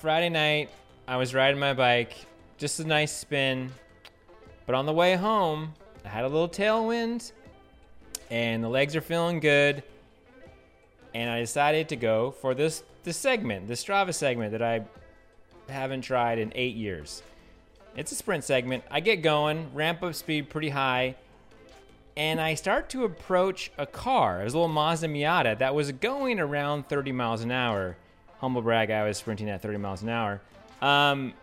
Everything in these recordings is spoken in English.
Friday night, I was riding my bike, just a nice spin. But on the way home, I had a little tailwind, and the legs are feeling good. And I decided to go for this this segment, the Strava segment that I haven't tried in eight years. It's a sprint segment. I get going, ramp up speed pretty high, and I start to approach a car. It was a little Mazda Miata that was going around 30 miles an hour. Humble brag, I was sprinting at 30 miles an hour. Um,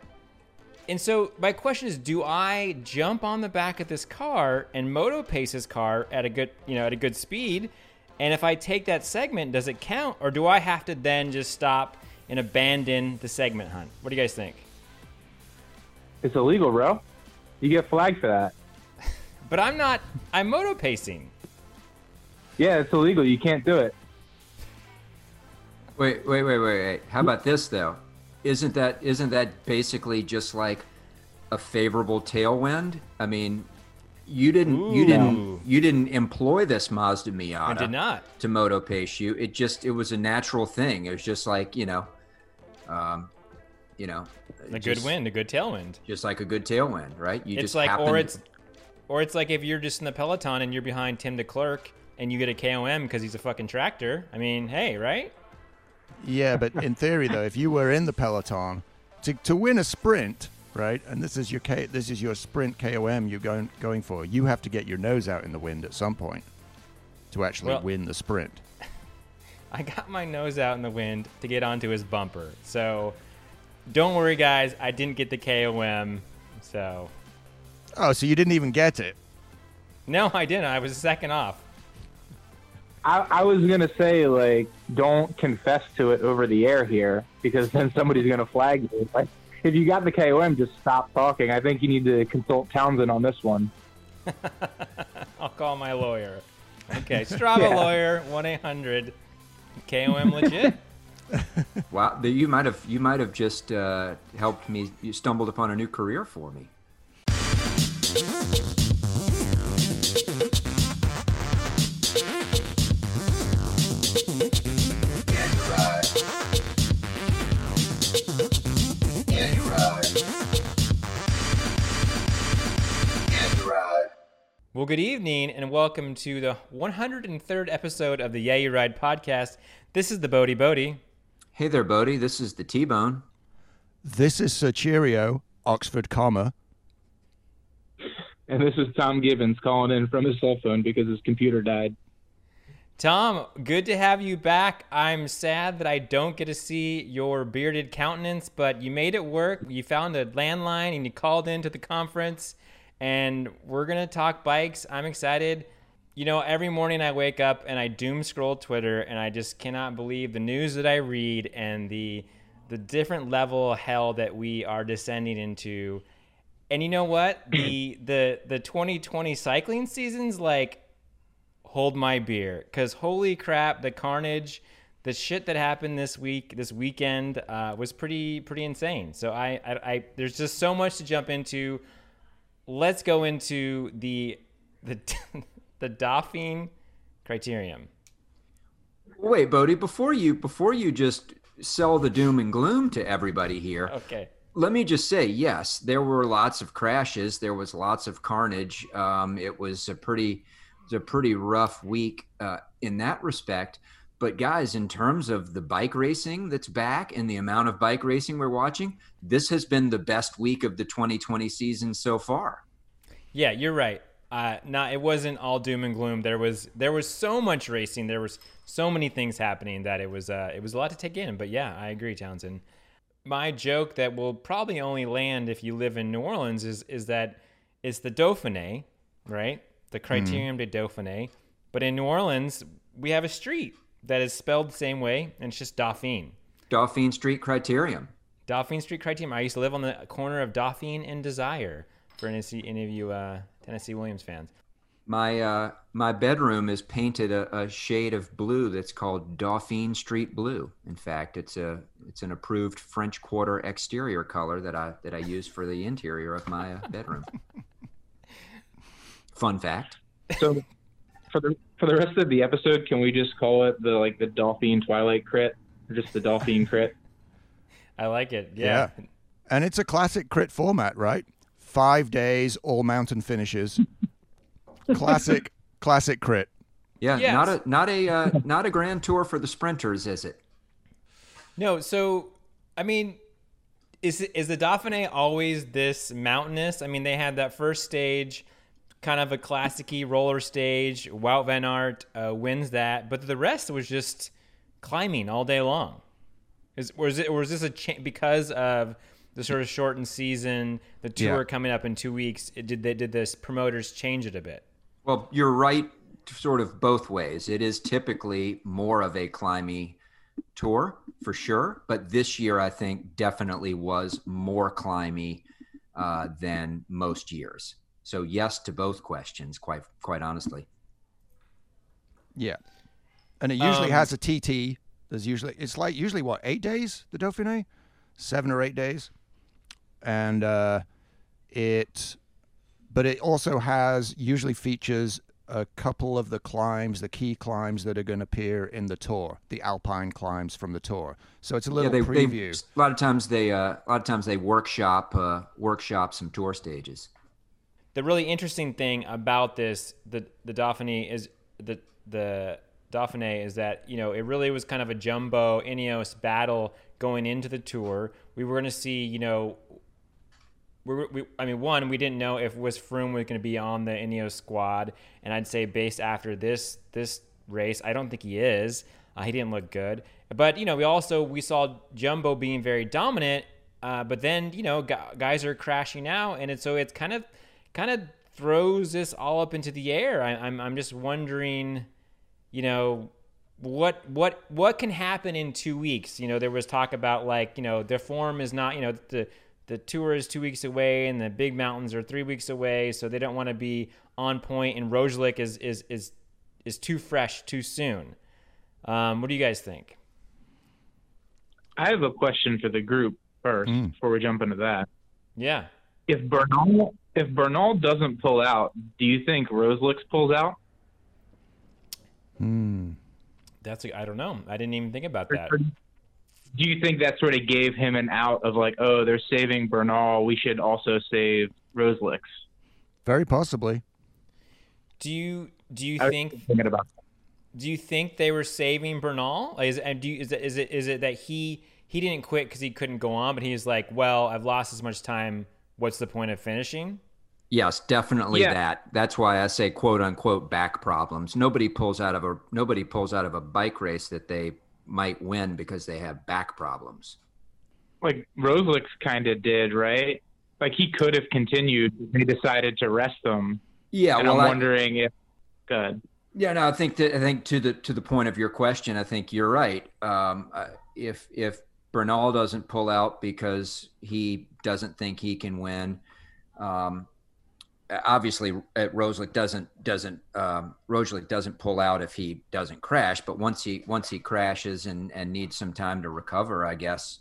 and so my question is, do I jump on the back of this car and moto pace this car at a good, you know, at a good speed? And if I take that segment, does it count, or do I have to then just stop and abandon the segment hunt? What do you guys think? It's illegal, bro. You get flagged for that. But I'm not. I'm moto pacing. Yeah, it's illegal. You can't do it. Wait, wait, wait, wait, wait. How about this though? Isn't that isn't that basically just like a favorable tailwind? I mean, you didn't you didn't you didn't employ this Mazda Miata. I did not. to moto pace you. It just it was a natural thing. It was just like you know, um, you know, A good wind, a good tailwind. just like a good tailwind, right? You it's just like, happen, or it's, or it's like if you're just in the peloton and you're behind Tim Declercq and you get a KOM because he's a fucking tractor. I mean, hey, right? Yeah, but in theory, though, if you were in the peloton to, to win a sprint, right, and this is your K, this is your sprint KOM you're going going for, you have to get your nose out in the wind at some point to actually Well- win the sprint. I got my nose out in the wind to get onto his bumper. So don't worry, guys. I didn't get the KOM. So Oh, so you didn't even get it? no, I didn't. I was a second off. I, I was gonna say like, don't confess to it over the air here because then somebody's gonna flag you. Like, if you got the KOM, just stop talking. I think you need to consult Townsend on this one. I'll call my lawyer. Okay, Strava Yeah. lawyer, one eight hundred. KOM legit. wow. the- You might have you might have just uh, helped me. You stumbled upon a new career for me. Well, good evening and welcome to the 103rd episode of the Yeah You Ride podcast. This is the Bodie Bodie. Hey there, Bodie. This is the T Bone. This is Sir Cheerio, Oxford comma. And this is Tom Gibbons calling in from his cell phone because his computer died. Tom, good to have you back. I'm sad that I don't get to see your bearded countenance, but you made it work. You found a landline and you called into the conference, and we're going to talk bikes. I'm excited. You know, every morning I wake up and I doom scroll Twitter, and I just cannot believe the news that I read and the the different level of hell that we are descending into. And you know what? The the the 2020 cycling season's like hold my beer because holy crap the carnage the shit that happened this week this weekend uh, was pretty pretty insane so I, I i there's just so much to jump into let's go into the the the Dauphine criterium Wait, Bodie. Before you before you just sell the doom and gloom to everybody here, okay let me just say, yes, there were lots of crashes. There was lots of carnage. Um, it was a pretty, it was a pretty rough week uh, in that respect. But guys, in terms of the bike racing that's back and the amount of bike racing we're watching, this has been the best week of the 2020 season so far. Yeah, you're right. Uh, not it wasn't all doom and gloom. There was there was so much racing. There was so many things happening that it was uh, it was a lot to take in. But yeah, I agree, Townsend. My joke that will probably only land if you live in New Orleans is is that it's the Dauphiné, right? The Criterium de Dauphiné. But in New Orleans, we have a street that is spelled the same way, and it's just Dauphine. Dauphine Street Criterium. Dauphine Street Criterium. I used to live on the corner of Dauphine and Desire. For any, any of you uh, Tennessee Williams fans. My uh, my bedroom is painted a, a shade of blue that's called Dauphine Street Blue. In fact, it's a it's an approved French Quarter exterior color that I that I use for the interior of my uh, bedroom. Fun fact. So for the for the rest of the episode, can we just call it the like the Dolphin Twilight crit, or just the Dolphin crit? I like it. Yeah. Yeah. And it's a classic crit format, right? Five days, all mountain finishes. classic, classic crit. Yeah, Yes. not a not a uh, not a grand tour for the sprinters, is it? No, so I mean, is it- is the Dauphiné always this mountainous? I mean, they had that first stage, kind of a classicy roller stage. Wout van Aert uh, wins that, but the rest was just climbing all day long. Is was it was this a cha- because of the sort of shortened season, the tour Yeah. coming up in two weeks? It, did they did this promoters change it a bit? Well, you're right, sort of both ways. It is typically more of a climby tour for sure, but this year I think definitely was more climby uh, than most years. So yes to both questions, quite quite honestly. Yeah. And it usually Um, has a TT. There's usually it's like usually what eight days the Dauphiné, seven or eight days, and uh, it, but it also has usually features a couple of the climbs, the key climbs that are going to appear in the tour, the alpine climbs from the tour. So it's a little yeah, they, they preview. a lot of times they uh, a lot of times they workshop uh, workshop some tour stages. The really interesting thing about this the the Dauphiné is the the Dauphiné is that you know it really was kind of a jumbo Ineos battle going into the tour. We were going to see you know. We, we, I mean, one, we didn't know if was Froome was going to be on the Ineos squad, and I'd say based after this this race, I don't think he is. Uh, he didn't look good, but you know, we also we saw Jumbo being very dominant, uh, but then you know, gu- guys are crashing out, and it's so it's kind of kind of throws this all up into the air. I, I'm I'm just wondering, you know, what what what can happen in two weeks? You know, there was talk about like you know their form is not you know the the tour is two weeks away and the big mountains are three weeks away, so they don't want to be on point. And Roglic is is is is too fresh too soon. Um, what do you guys think? I have a question for the group first Mm. before we jump into that. Yeah. If Bernal if Bernal doesn't pull out, do you think Roglic pulls out? Hmm. That's I don't know. I didn't even think about that. Do you think that sort of gave him an out of like, oh, they're saving Bernal, we should also save Roglic? Very possibly. Do you do you I think thinking about do you think they were saving Bernal? Like, is and do you, is it is it is it that he he didn't quit because he couldn't go on, but he's like, well, I've lost as much time. What's the point of finishing? Yes, definitely Yeah. that. That's why I say quote unquote back problems. Nobody pulls out of a nobody pulls out of a bike race that they might win because they have back problems. like Roglic kind of did, right? Like he could have continued. They decided to rest them. Yeah, and well, I'm I- wondering if good. Yeah, no, I think that I think to the to the point of your question, I think you're right. Um, uh, if if Bernal doesn't pull out because he doesn't think he can win, um, obviously uh, Roglic doesn't doesn't um, Roglic doesn't pull out if he doesn't crash. But once he once he crashes and and needs some time to recover, I guess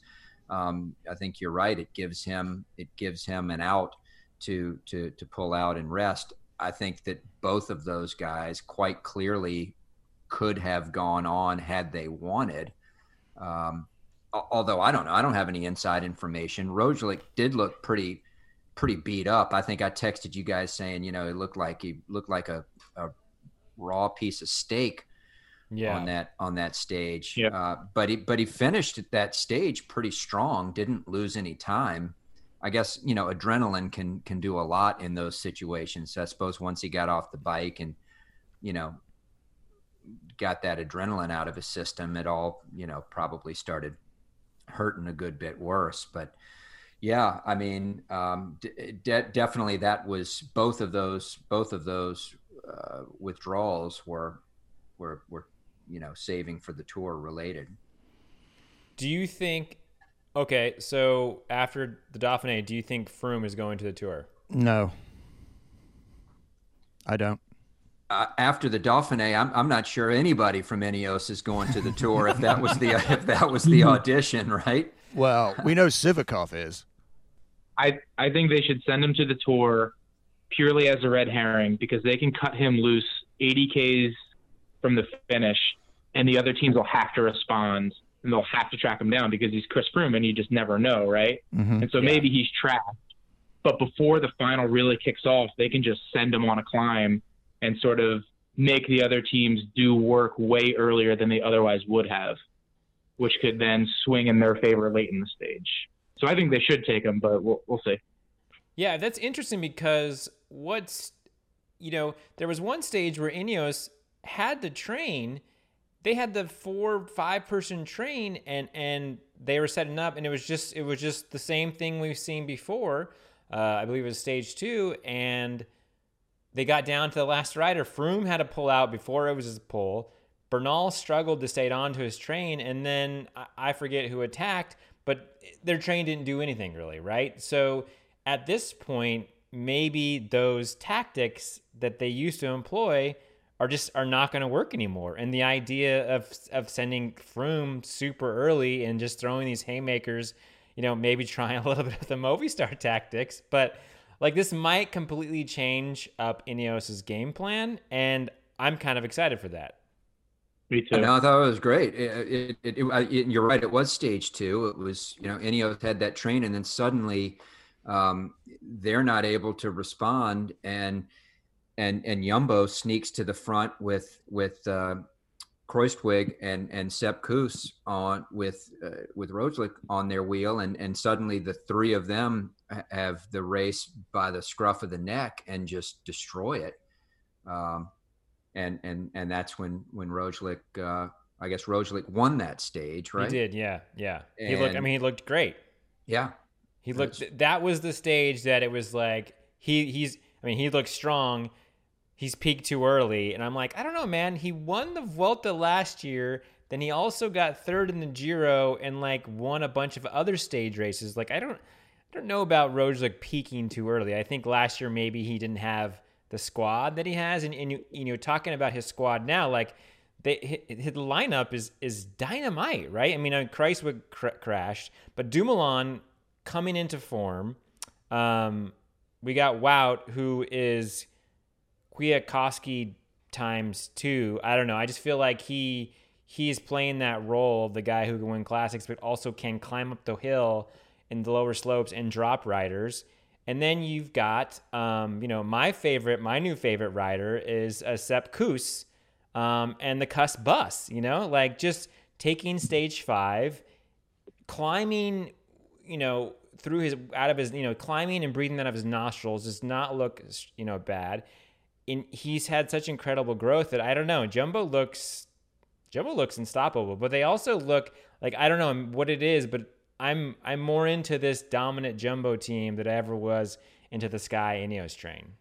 um, I think you're right. It gives him it gives him an out to to to pull out and rest. I think that both of those guys quite clearly could have gone on had they wanted. Um, although I don't know, I don't have any inside information. Roglic did look pretty pretty beat up. I think I texted you guys saying, you know, it looked like he looked like a, a raw piece of steak Yeah. on that on that stage. Yeah. Uh, but he but he finished at that stage pretty strong. Didn't lose any time. I guess you know adrenaline can can do a lot in those situations. So I suppose once he got off the bike and you know got that adrenaline out of his system, it all you know probably started hurting a good bit worse. But yeah, I mean, um, d- de- definitely that was both of those both of those uh, withdrawals were were were you know saving for the tour related. Do you think? Okay, so after the Dauphiné, do you think Froome is going to the tour? No. I don't. Uh, after the Dauphiné, I'm I'm not sure anybody from Ineos is going to the tour if that was the if that was the audition, right? Well, we know Sivakov is. I I think they should send him to the tour purely as a red herring because they can cut him loose 80 Ks from the finish, and the other teams will have to respond. and they'll have to track him down because he's Chris Froome and you just never know, right? Mhm. And so maybe he's tracked, but before the final really kicks off, they can just send him on a climb and sort of make the other teams do work way earlier than they otherwise would have, which could then swing in their favor late in the stage. So I think they should take him, but we'll, we'll see. Yeah, that's interesting because what's you know, there was one stage where Ineos had to train. They had the four, five person train and and they were setting up and it was just it was just the same thing we've seen before. Uh, I believe it was stage two, and they got down to the last rider. Froome had to pull out before it was his pull. Bernal struggled to stay on to his train, and then I- forget who attacked, but their train didn't do anything really, right? So at this point, maybe those tactics that they used to employ are just are not going to work anymore. And the idea of of sending Froome super early and just throwing these haymakers, you know, maybe trying a little bit of the Movistar tactics, but like this might completely change up Ineos's game plan, and I'm kind of excited for that. Me too. No, I thought it was great. It, it, it, it- it- you're right. It was stage two. It was, you know, Ineos had that train, and then suddenly um, they're not able to respond, and and and Jumbo sneaks to the front with with uh, Kruijswijk and and Sepp Kuss on with uh, with Roglic on their wheel, and and suddenly the three of them have the race by the scruff of the neck and just destroy it. Um, and and and that's when when Roglic, uh, I guess Roglic won that stage, right? He did, yeah, yeah. he looked. I mean, he looked great. Yeah, He looked. That was the stage that it was like he he's. I mean, he looked strong. He's peaked too early, and I'm like, I don't know, man. He won the Vuelta last year. Then he also got third in the Giro and like won a bunch of other stage races. Like I don't, I don't know about Roglic like, peaking too early. I think last year maybe he didn't have the squad that he has, and, and you, you know, talking about his squad now, like they his, lineup is is dynamite, right? I mean, uh, Kruijswijk cr- crashed, but Dumoulin coming into form. Um, we got Wout, who is Kwiatkowski times two. I don't know. I just feel like he he's playing that role of the guy who can win classics, but also can climb up the hill in the lower slopes and drop riders. And then you've got, um, you know, my favorite, my new favorite rider is a Sepp Kuss um, and the Kuss bus. You know, like just taking stage five, climbing, you know, through his out of his, you know, climbing and breathing out of his nostrils does not look, you know, bad. And he's had such incredible growth that I don't know. Jumbo looks, Jumbo looks unstoppable, but they also look like I don't know what it is, but I'm I'm more into this dominant Jumbo team that I ever was into the Sky Ineos train,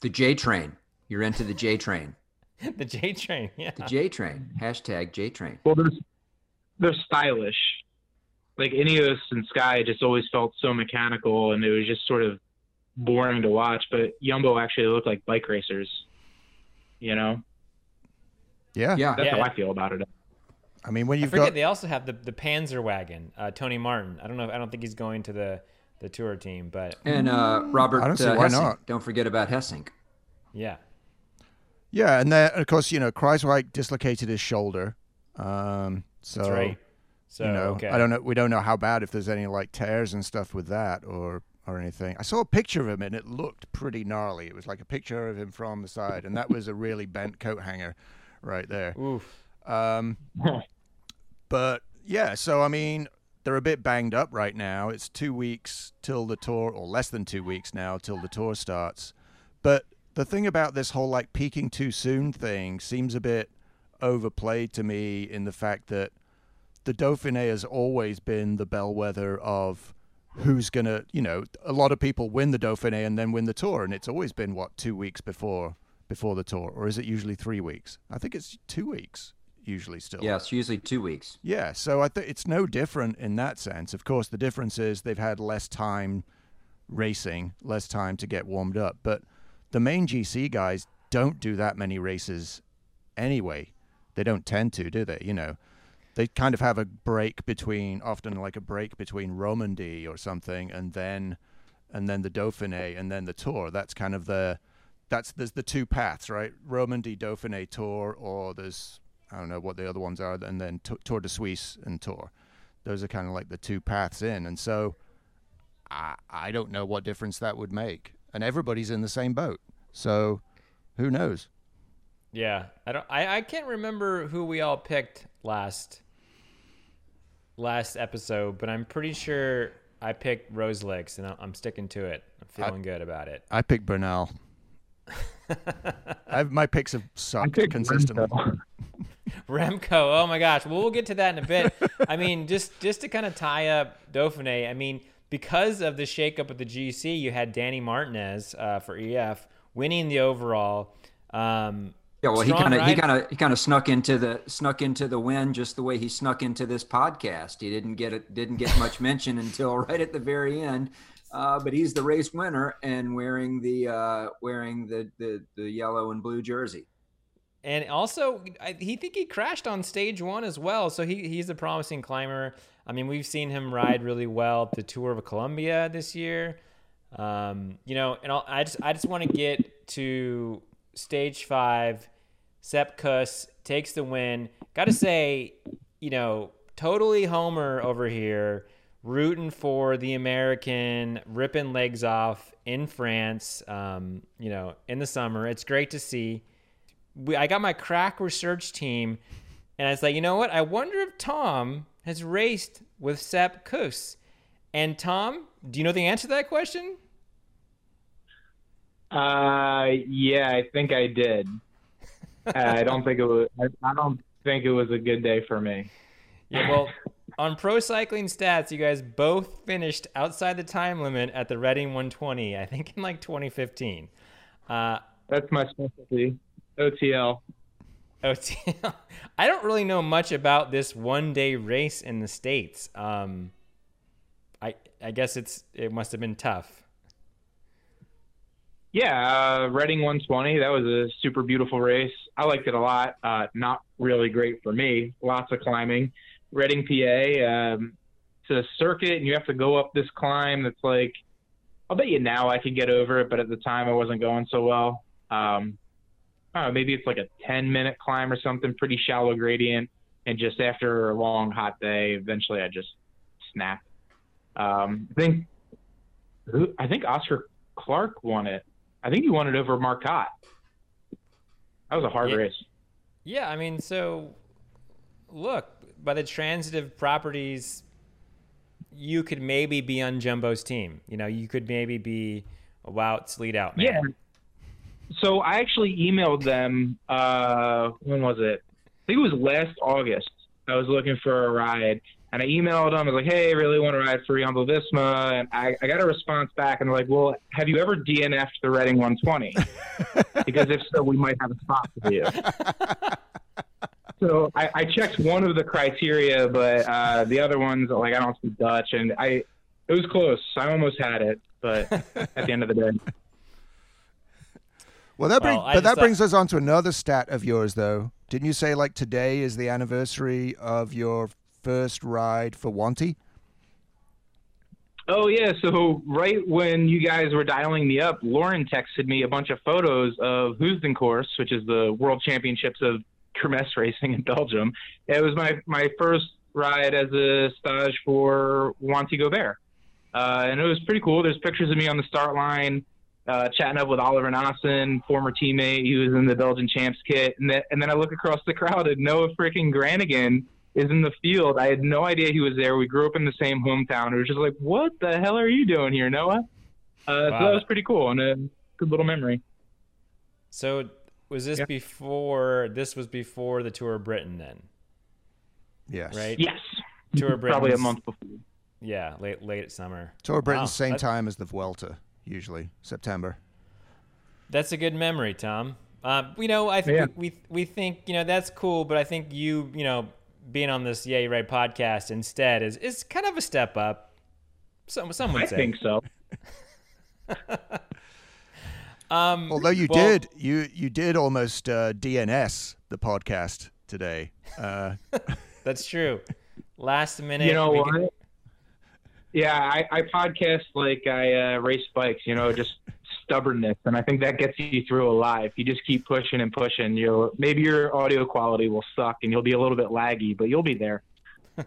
the J train. You're into the J train. the J train. Yeah, The J train. Hashtag J train. Well, they're, they're stylish. Like Ineos and Sky just always felt so mechanical, and it was just sort of boring to watch. But Yumbo actually looked like bike racers. You know, Yeah. Yeah. that's Yeah. how I feel about it. I mean, when you've forget got they also have the the Panzerwagen, uh, Tony Martin. I don't know. If, I don't think he's going to the the tour team, but And uh, Robert I don't see uh, why Gesink. not. Don't forget about Gesink. yeah, yeah, and then of course you know Kruijswijk dislocated his shoulder, um, so that's right. So you know okay. I don't know. We don't know how bad if there's any like tears and stuff with that or or anything. I saw a picture of him and it looked pretty gnarly. It was like a picture of him from the side, and that was a really bent coat hanger right there. Oof. Um, but yeah, so I mean, they're a bit banged up right now. It's two weeks till the tour, or less than two weeks now till the tour starts. But the thing about this whole like peaking too soon thing seems a bit overplayed to me in the fact that the Dauphiné has always been the bellwether of who's gonna, you know, a lot of people win the Dauphiné and then win the tour, and it's always been what two weeks before before the tour, or is it usually three weeks? I think it's two weeks usually still. Yeah, it's usually two weeks. Yeah, so I think it's no different in that sense. Of course, the difference is they've had less time racing, less time to get warmed up. But the main GC guys don't do that many races anyway. They don't tend to, do they? You know, they kind of have a break between, often like a break between Romandy or something, and then and then the Dauphiné, and then the Tour. That's kind of the that's there's the two paths, right? Romandy Dauphiné Tour, or there's I don't know what the other ones are, and then Tour de Suisse and Tour. Those are kind of like the two paths in, and so I I don't know what difference that would make. And everybody's in the same boat, so who knows? Yeah, I don't. I, I can't remember who we all picked last last episode, but I'm pretty sure I picked Roglic, and I'm, I'm sticking to it. I'm feeling good about it. I picked Bernal. I've, my picks have sucked consistently. Remco. Remco. Oh my gosh. Well, we'll get to that in a bit. I mean, just just to kind of tie up Dauphiné. I mean, because of the shakeup of the GC, you had Danny Martinez uh, for EF winning the overall. Um, Yeah, well, he kind of he kind of he kind of snuck into the snuck into the win just the way he snuck into this podcast. He didn't get it didn't get much mention until right at the very end. Uh, but he's the race winner and wearing the uh, wearing the, the the yellow and blue jersey. And also, I, he think he crashed on stage one as well. So he, he's a promising climber. I mean, we've seen him ride really well at the Tour of Colombia this year. Um, you know, and I'll, I just I just want to get to stage five. Sepp Kuss takes the win. Got to say, you know, totally Homer over here, rooting for the American, ripping legs off in France. Um, you know, in the summer, it's great to see we, I got my crack research team, and I was like, you know what? I wonder if Tom has raced with Sepp Kuss. And Tom, do you know the answer to that question? Uh, yeah, I think I did. I don't think it was. I, I don't think it was a good day for me. Yeah, well, on Pro Cycling Stats, you guys both finished outside the time limit at the Reading 120, I think in like 2015. Uh, That's my specialty. OTL. OTL. I don't really know much about this one day race in the States. Um, I, I guess it's it must have been tough. Yeah, uh, Reading 120. That was a super beautiful race. I liked it a lot. Uh, not really great for me. Lots of climbing. Reading, PA. Um, it's a circuit, and you have to go up this climb. That's like, I'll bet you now I could get over it, but at the time I wasn't going so well. Um, know, maybe it's like a 10 minute climb or something, pretty shallow gradient. And just after a long hot day, eventually I just snapped. Um, I think, I think Oscar Clark won it. I think he won it over Marcotte. That was a hard Yeah. race. Yeah, I mean, so look, by the transitive properties, you could maybe be on Jumbo's team. You know, you could maybe be a Wout's lead out man. Yeah. So I actually emailed them. Uh, when was it? I think it was last August. I was looking for a ride, and I emailed them. I was like, "Hey, I really want to ride for Jumbo Visma," and I, I got a response back, and they're like, "Well, have you ever DNF'd the Reading 120? because if so, we might have a spot for you." So I, I checked one of the criteria, but uh, the other ones, like I don't speak Dutch, and I, it was close. I almost had it, but at the end of the day. Well, that bring, Well, but that just thought- brings us on to another stat of yours, though. Didn't you say like today is the anniversary of your first ride for Wanty? Oh yeah, so right when you guys were dialing me up, Lauren texted me a bunch of photos of Heusden Koers, which is the World Championships of Kermesse racing in Belgium. It was my my first ride as a stage for Wanty Gobert, uh, and it was pretty cool. There's pictures of me on the start line, uh, chatting up with Oliver Naesen, former teammate. He was in the Belgian champs kit, and, then and then I look across the crowd and Noah freaking Granigan is in the field. I had no idea he was there. We grew up in the same hometown. It was just like, what the hell are you doing here, Noah? Uh, So that was pretty cool and a good little memory. So was this Yeah. before? This was before the Tour of Britain, then, Yes. right? Yes, Tour of Britain. probably a month before. Yeah, late late summer. Tour of Britain, Wow, same that- time as the Vuelta, usually September. That's a good memory, Tom. Uh, you know, I think Yeah. we we think you know that's cool, but I think you you know being on this Yeah You Ride podcast instead is is kind of a step up. Some some would say. I say. think so. Um, Although you well- did, you you did almost uh, DNS the podcast today. Uh, That's true. Last minute. You know what? could- Yeah, I, I podcast like I uh, race bikes. You know, just stubbornness, and I think that gets you through a lot. If you just keep pushing and pushing, you'll maybe your audio quality will suck and you'll be a little bit laggy, but you'll be there.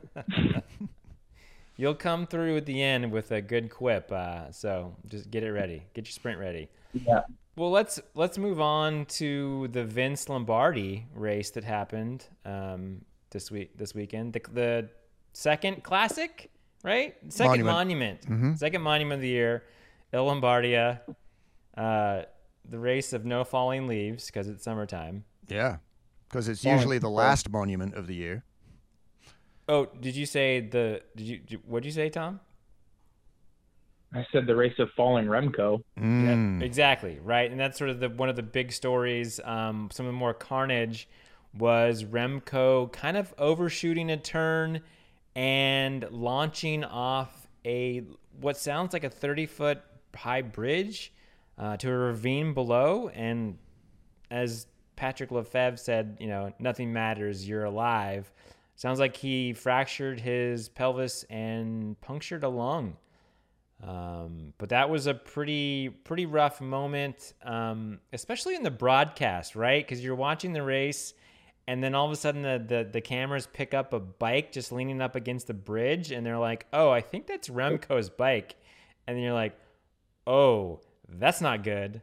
You'll come through at the end with a good quip. Uh, so just get it ready. Get your sprint ready. Yeah. Well, let's let's move on to the Vince Lombardi race that happened um, this week this weekend. The, the second classic, right? Second monument. Monument. Second monument of the year. Il Lombardia. Uh, the race of no falling leaves because it's summertime. Yeah, because it's Falling usually the leaves. last monument of the year. Oh, did you say the? Did you? Did, what did you say, Tom? I said the race of falling Remco. Mm. Exactly right, and that's sort of the one of the big stories. Um, some of the more carnage was Remco kind of overshooting a turn and launching off a what sounds like a thirty foot high bridge uh, to a ravine below, and as Patrick Lefevere said, you know, nothing matters, you're alive. Sounds like he fractured his pelvis and punctured a lung. Um, but that was a pretty pretty rough moment, um, especially in the broadcast, right? Because you're watching the race, and then all of a sudden the, the the cameras pick up a bike just leaning up against the bridge, and they're like, "Oh, I think that's Remco's bike," and then you're like, "Oh, that's not good."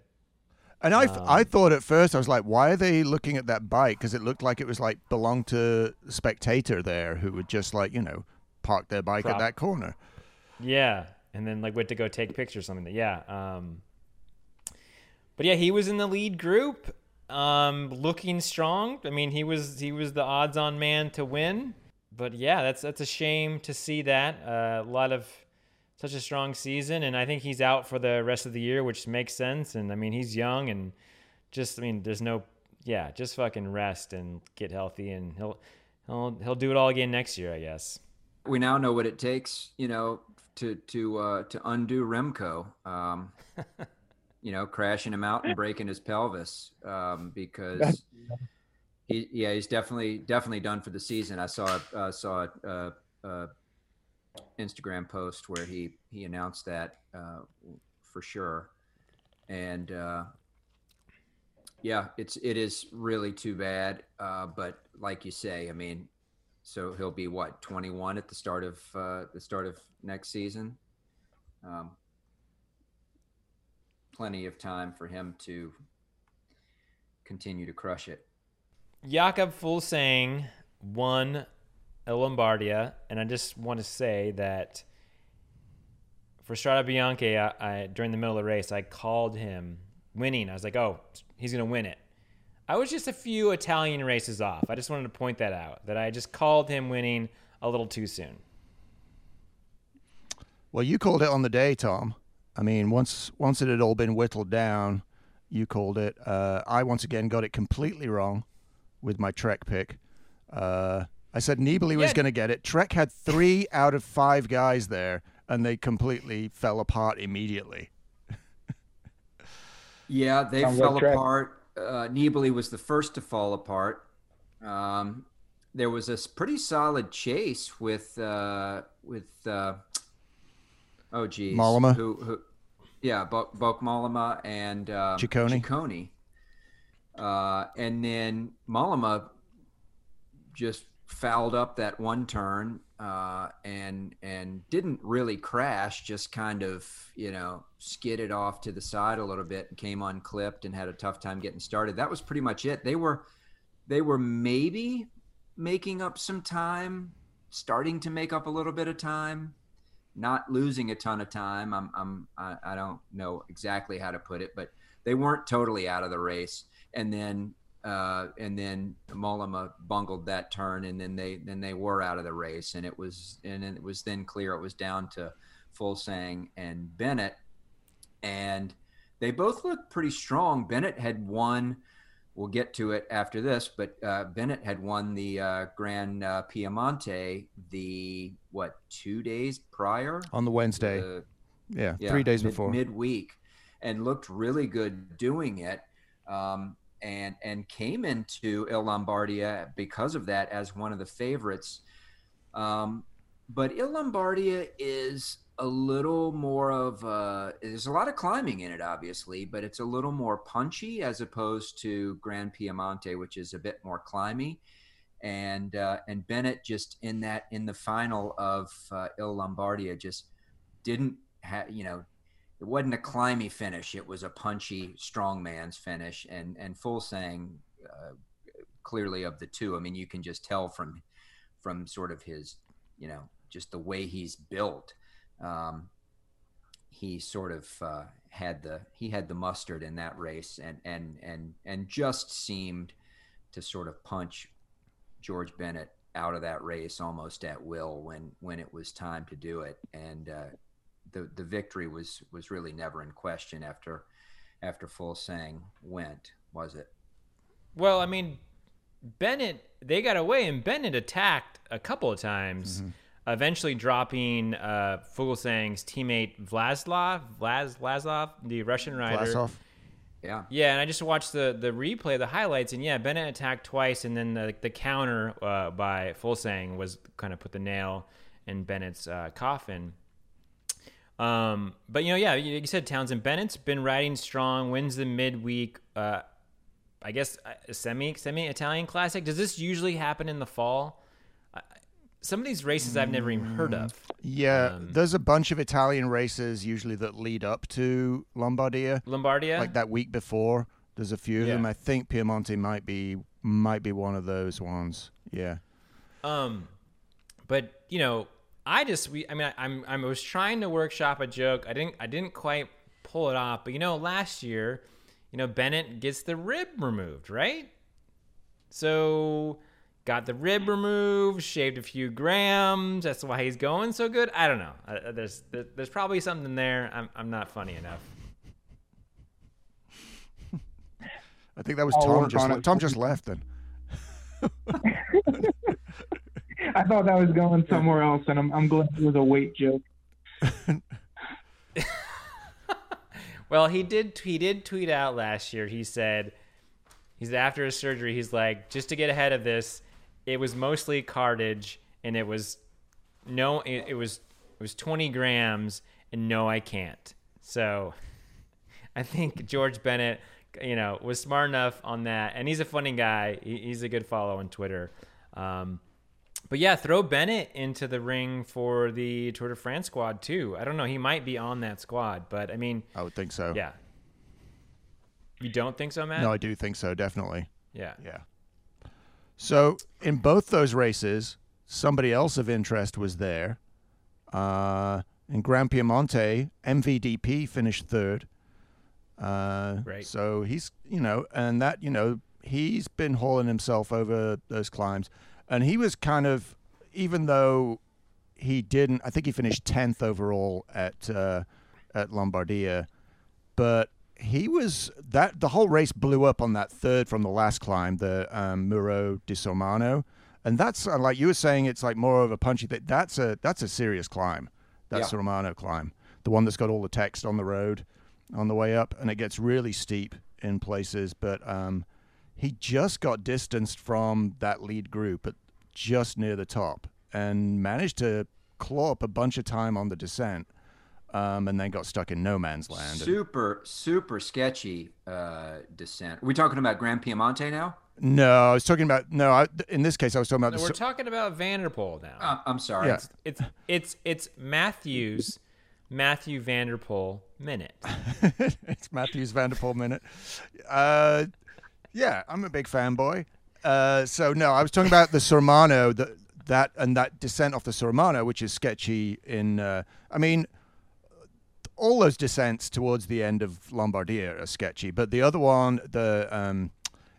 And I, Um, I thought at first I was like, why are they looking at that bike? Because it looked like it was like belonged to spectator there who would just like you know park their bike Prop. at that corner. Yeah, and then like went to go take pictures or something. Yeah. Um, but yeah, he was in the lead group, um, looking strong. I mean, he was he was the odds-on man to win. But yeah, that's that's a shame to see that. Uh, a lot of such a strong season, and I think he's out for the rest of the year, which makes sense. And I mean, he's young, and just I mean, there's no yeah, just fucking rest and get healthy, and he'll he'll he'll do it all again next year, I guess. we now know what it takes, you know, to to uh, to undo Remco. Um, you know, crashing him out and breaking his pelvis um, because he, yeah, he's definitely definitely done for the season. I saw uh, saw a, a, a Instagram post where he he announced that uh, for sure, and uh, yeah, it's it is really too bad. Uh, but like you say, I mean, so he'll be what 21 at the start of uh, the start of next season. Um, plenty of time for him to continue to crush it. Jakob Fuglsang won Lombardia, and I just want to say that for Strade Bianche, I, I, during the middle of the race, I called him winning. I was like, "Oh, he's gonna win it." I was just a few Italian races off. I just wanted to point that out. That I just called him winning a little too soon. Well, you called it on the day, Tom. I mean, once once it had all been whittled down, you called it. Uh, I once again got it completely wrong with my Trek pick. Uh, I said Nibali was Yeah. going to get it. Trek had three out of five guys there, and they completely fell apart immediately. Yeah, they Sounds fell like apart. Uh, Nibali was the first to fall apart. Um, there was a pretty solid chase with uh, with uh, oh geez, Mollema? Who, who yeah, Bo- Bauke Mollema and um, Ciccone. Ciccone. Uh, and then Mollema just fouled up that one turn uh, and and didn't really crash, just kind of you know skidded off to the side a little bit and came unclipped and had a tough time getting started. That was pretty much it. They were they were maybe making up some time, starting to make up a little bit of time, not losing a ton of time. I'm I'm I, I don't know exactly how to put it, but they weren't totally out of the race. And then uh, and then Mollema bungled that turn, and then they then they were out of the race, and it was and it was then clear it was down to Fuglsang and Bennett, and they both looked pretty strong. Bennett had won. We'll get to it after this, but uh, Bennett had won the uh, Grand uh, Piemonte the what two days prior On the Wednesday. Uh, yeah, yeah, three days mid, before. midweek, and looked really good doing it, um, and and came into Il Lombardia because of that as one of the favorites. Um, but Il Lombardia is a little more of uh, there's a lot of climbing in it, obviously, but it's a little more punchy as opposed to Grand Piemonte, which is a bit more climby. And uh, and Bennett just in that in the final of uh, Il Lombardia just didn't have you know it wasn't a climby finish; it was a punchy strongman's finish. And and Fuglsang uh, clearly of the two. I mean, you can just tell from from sort of his you know just the way he's built um, he sort of uh, had the he had the mustard in that race and and and and just seemed to sort of punch George Bennett out of that race almost at will when when it was time to do it and uh, the the victory was was really never in question after after Fuglsang went was it well I mean Bennett they got away and Bennett attacked a couple of times mm-hmm eventually dropping uh, Fuglsang's teammate Vlaslav, Vlad, Vlasov, the Russian rider. Vlasov. Yeah. Yeah, and I just watched the the replay, the highlights, and yeah, Bennett attacked twice, and then the the counter uh, by Fuglsang was kind of put the nail in Bennett's uh, coffin. Um, but you know, yeah, you said Townsend Bennett's been riding strong, wins the midweek. Uh, I guess uh, semi semi Italian classic. Does this usually happen in the fall? some of these races I've never even heard of. Yeah, um, there's a bunch of Italian races usually that lead up to Lombardia. Lombardia, like that week before. There's a few of yeah. them. I think Piemonte might be might be one of those ones. Yeah. Um, but you know, I just we I mean I, I'm I was trying to workshop a joke. I didn't I didn't quite pull it off. But you know, last year, you know, Bennett gets the rib removed, right? So got the rib removed, shaved a few grams. That's why he's going so good. I don't know. Uh, there's there's probably something there. I'm I'm not funny enough. I think that was Tom. Just Tom just left then. I thought that was going somewhere else, and I'm I'm glad it was a weight joke. well, he did he did tweet out last year. He said he's after his surgery. He's like just to get ahead of this it was mostly cartage, and it was no, it, it was it was 20 grams, and no, I can't. So I think George Bennett, you know, was smart enough on that, and he's a funny guy. He, he's a good follow on Twitter. Um, but yeah, throw Bennett into the ring for the Tour de France squad too. I don't know, he might be on that squad, but I mean, I would think so. Yeah. You don't think so, Matt? No, I do think so, definitely. Yeah. Yeah. So in both those races, somebody else of interest was there. Uh, in Grand Piemonte, MVDP finished third. Uh, right. So he's, you know, and that, you know, he's been hauling himself over those climbs. And he was kind of, even though he didn't, I think he finished 10th overall at, uh, at Lombardia, but he was that the whole race blew up on that third from the last climb, the um, Muro di Sormano, and that's uh, like you were saying, it's like more of a punchy thing. That's a that's a serious climb, That's yeah. Romano climb, the one that's got all the text on the road on the way up, and it gets really steep in places. But um, he just got distanced from that lead group at just near the top, and managed to claw up a bunch of time on the descent um, and then got stuck in no man's land. Super, super sketchy uh, descent. Are we talking about Grand Piemonte now? No, I was talking about no. I, in this case, I was talking about. No, we're talking about Van der Poel now. Uh, I'm sorry. Yeah. It's, it's it's it's Matthews, Matthew van der Poel minute. it's Matthews van der Poel minute. Uh, yeah, I'm a big fanboy. Uh, so no, I was talking about the Sormano, the, that and that descent off the Sormano, which is sketchy. In uh, I mean all those descents towards the end of Lombardia are sketchy, but the other one, the um,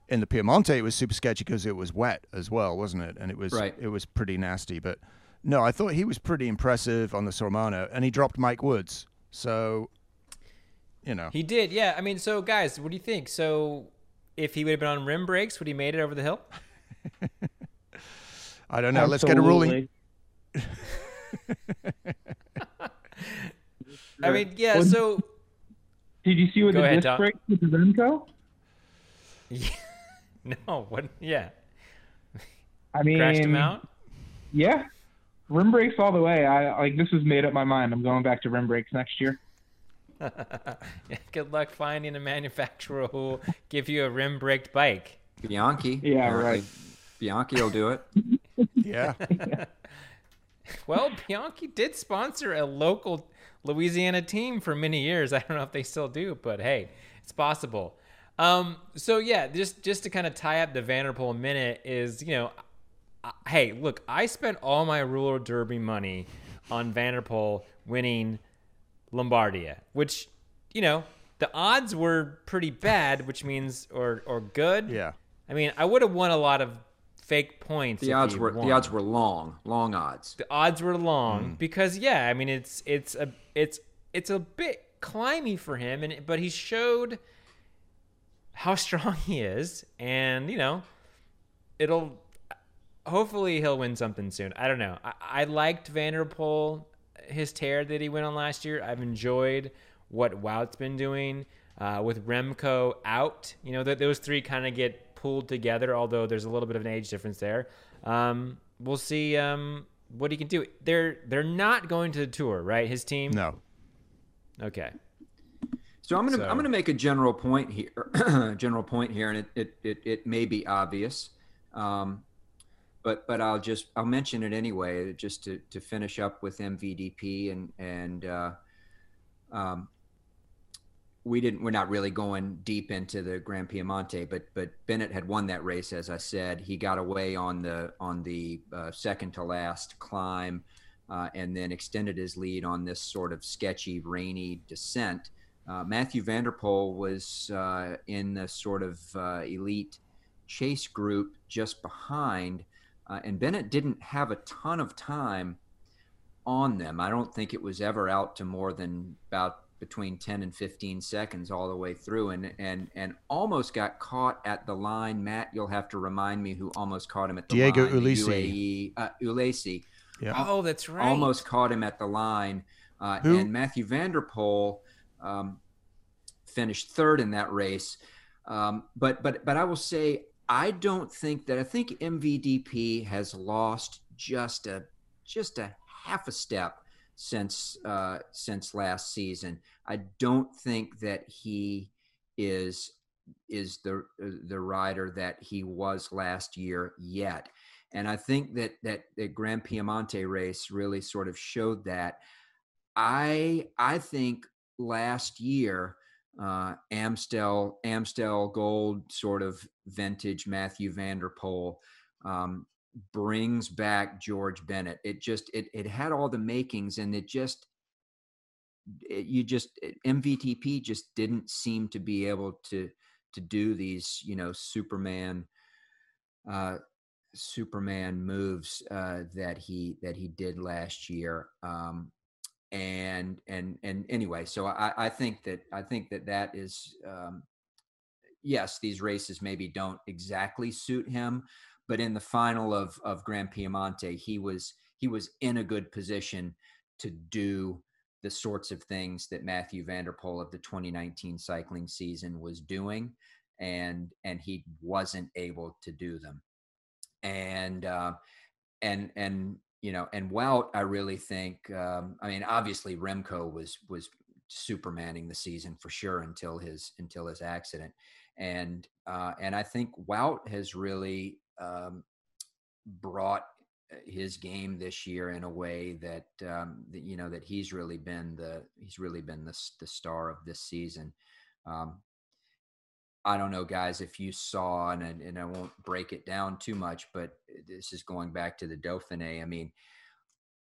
in the Piemonte, it was super sketchy because it was wet as well, wasn't it? And it was right. it was pretty nasty. But no, I thought he was pretty impressive on the Sormano, and he dropped Mike Woods. So, you know, he did. Yeah, I mean, so guys, what do you think? So, if he would have been on rim brakes, would he made it over the hill? I don't know. Absolutely. Let's get a ruling. I mean, yeah. So, did you see what the ahead, disc brake with the Remco? Yeah. No. What? Yeah. I mean, crashed him out. Yeah. rim brakes all the way. I like this has made up my mind. I'm going back to rim brakes next year. Good luck finding a manufacturer who will give you a rim braked bike. Bianchi. Yeah, apparently. right. Bianchi will do it. Yeah. Well, Bianchi did sponsor a local Louisiana team for many years. I don't know if they still do, but hey, it's possible. Um, so yeah, just just to kind of tie up the van der Poel minute is, you know, I- hey, look, I spent all my roller derby money on van der Poel winning Lombardia, which, you know, the odds were pretty bad, which means or or good. Yeah. I mean, I would have won a lot of fake points. The odds were won the odds were long, long odds. the odds were long Mm. because yeah, I mean it's it's a it's it's a bit climby for him, and but he showed how strong he is, and you know it'll hopefully he'll win something soon. I don't know. I, I liked van der Poel his tear that he went on last year. I've enjoyed what Wout's been doing uh, with Remco out. You know that those three kind of get pulled together, although there's a little bit of an age difference there. Um, we'll see um, what he can do. They're they're not going to the tour, right? His team. No. Okay. So I'm gonna So- I'm gonna make a general point here, general point here, and it it, it, it may be obvious, um, but but I'll just I'll mention it anyway, just to, to finish up with MVDP and and uh, um, we didn't we're not really going deep into the Grand Piemonte, but but Bennett had won that race as I said. He got away on the on the uh, second to last climb, uh, and then extended his lead on this sort of sketchy rainy descent. Uh, Matthew van der Poel was uh, in the sort of uh, elite chase group just behind, uh, and Bennett didn't have a ton of time on them. I don't think it was ever out to more than about between 10 and 15 seconds all the way through and and and almost got caught at the line matt you'll have to remind me who almost caught him at the Diego line the Ulissi. UAE, uh, Ulissi Yeah. Oh, that's right. almost caught him at the line. Uh, and Matthew van der Poel um, finished third in that race. Um, but but but I will say I don't think that I think MVDP has lost just a just a half a step since uh, since last season. I don't think that he is is the the rider that he was last year yet. And I think that that the Grand Piemonte race really sort of showed that. I I think last year uh, Amstel Amstel Gold sort of vintage Matthew van der Poel um, brings back George Bennett. It just it it had all the makings, and it just it, you just it, MVDP just didn't seem to be able to to do these you know Superman uh, Superman moves uh, that he that he did last year. Um, and and and anyway, so I, I think that I think that that is um, yes, these races maybe don't exactly suit him, but in the final of of Grand Piemonte, he was he was in a good position to do the sorts of things that Matthew van der Poel of the 2019 cycling season was doing, and and he wasn't able to do them, and uh, and and you know, and Wout, I really think. Um, I mean, obviously Remco was was supermaning the season for sure until his until his accident, and uh, and I think Wout has really um, brought his game this year in a way that, um, that you know that he's really been the he's really been the the star of this season. Um, I don't know, guys, if you saw, and, and I won't break it down too much, but this is going back to the Dauphiné. I mean,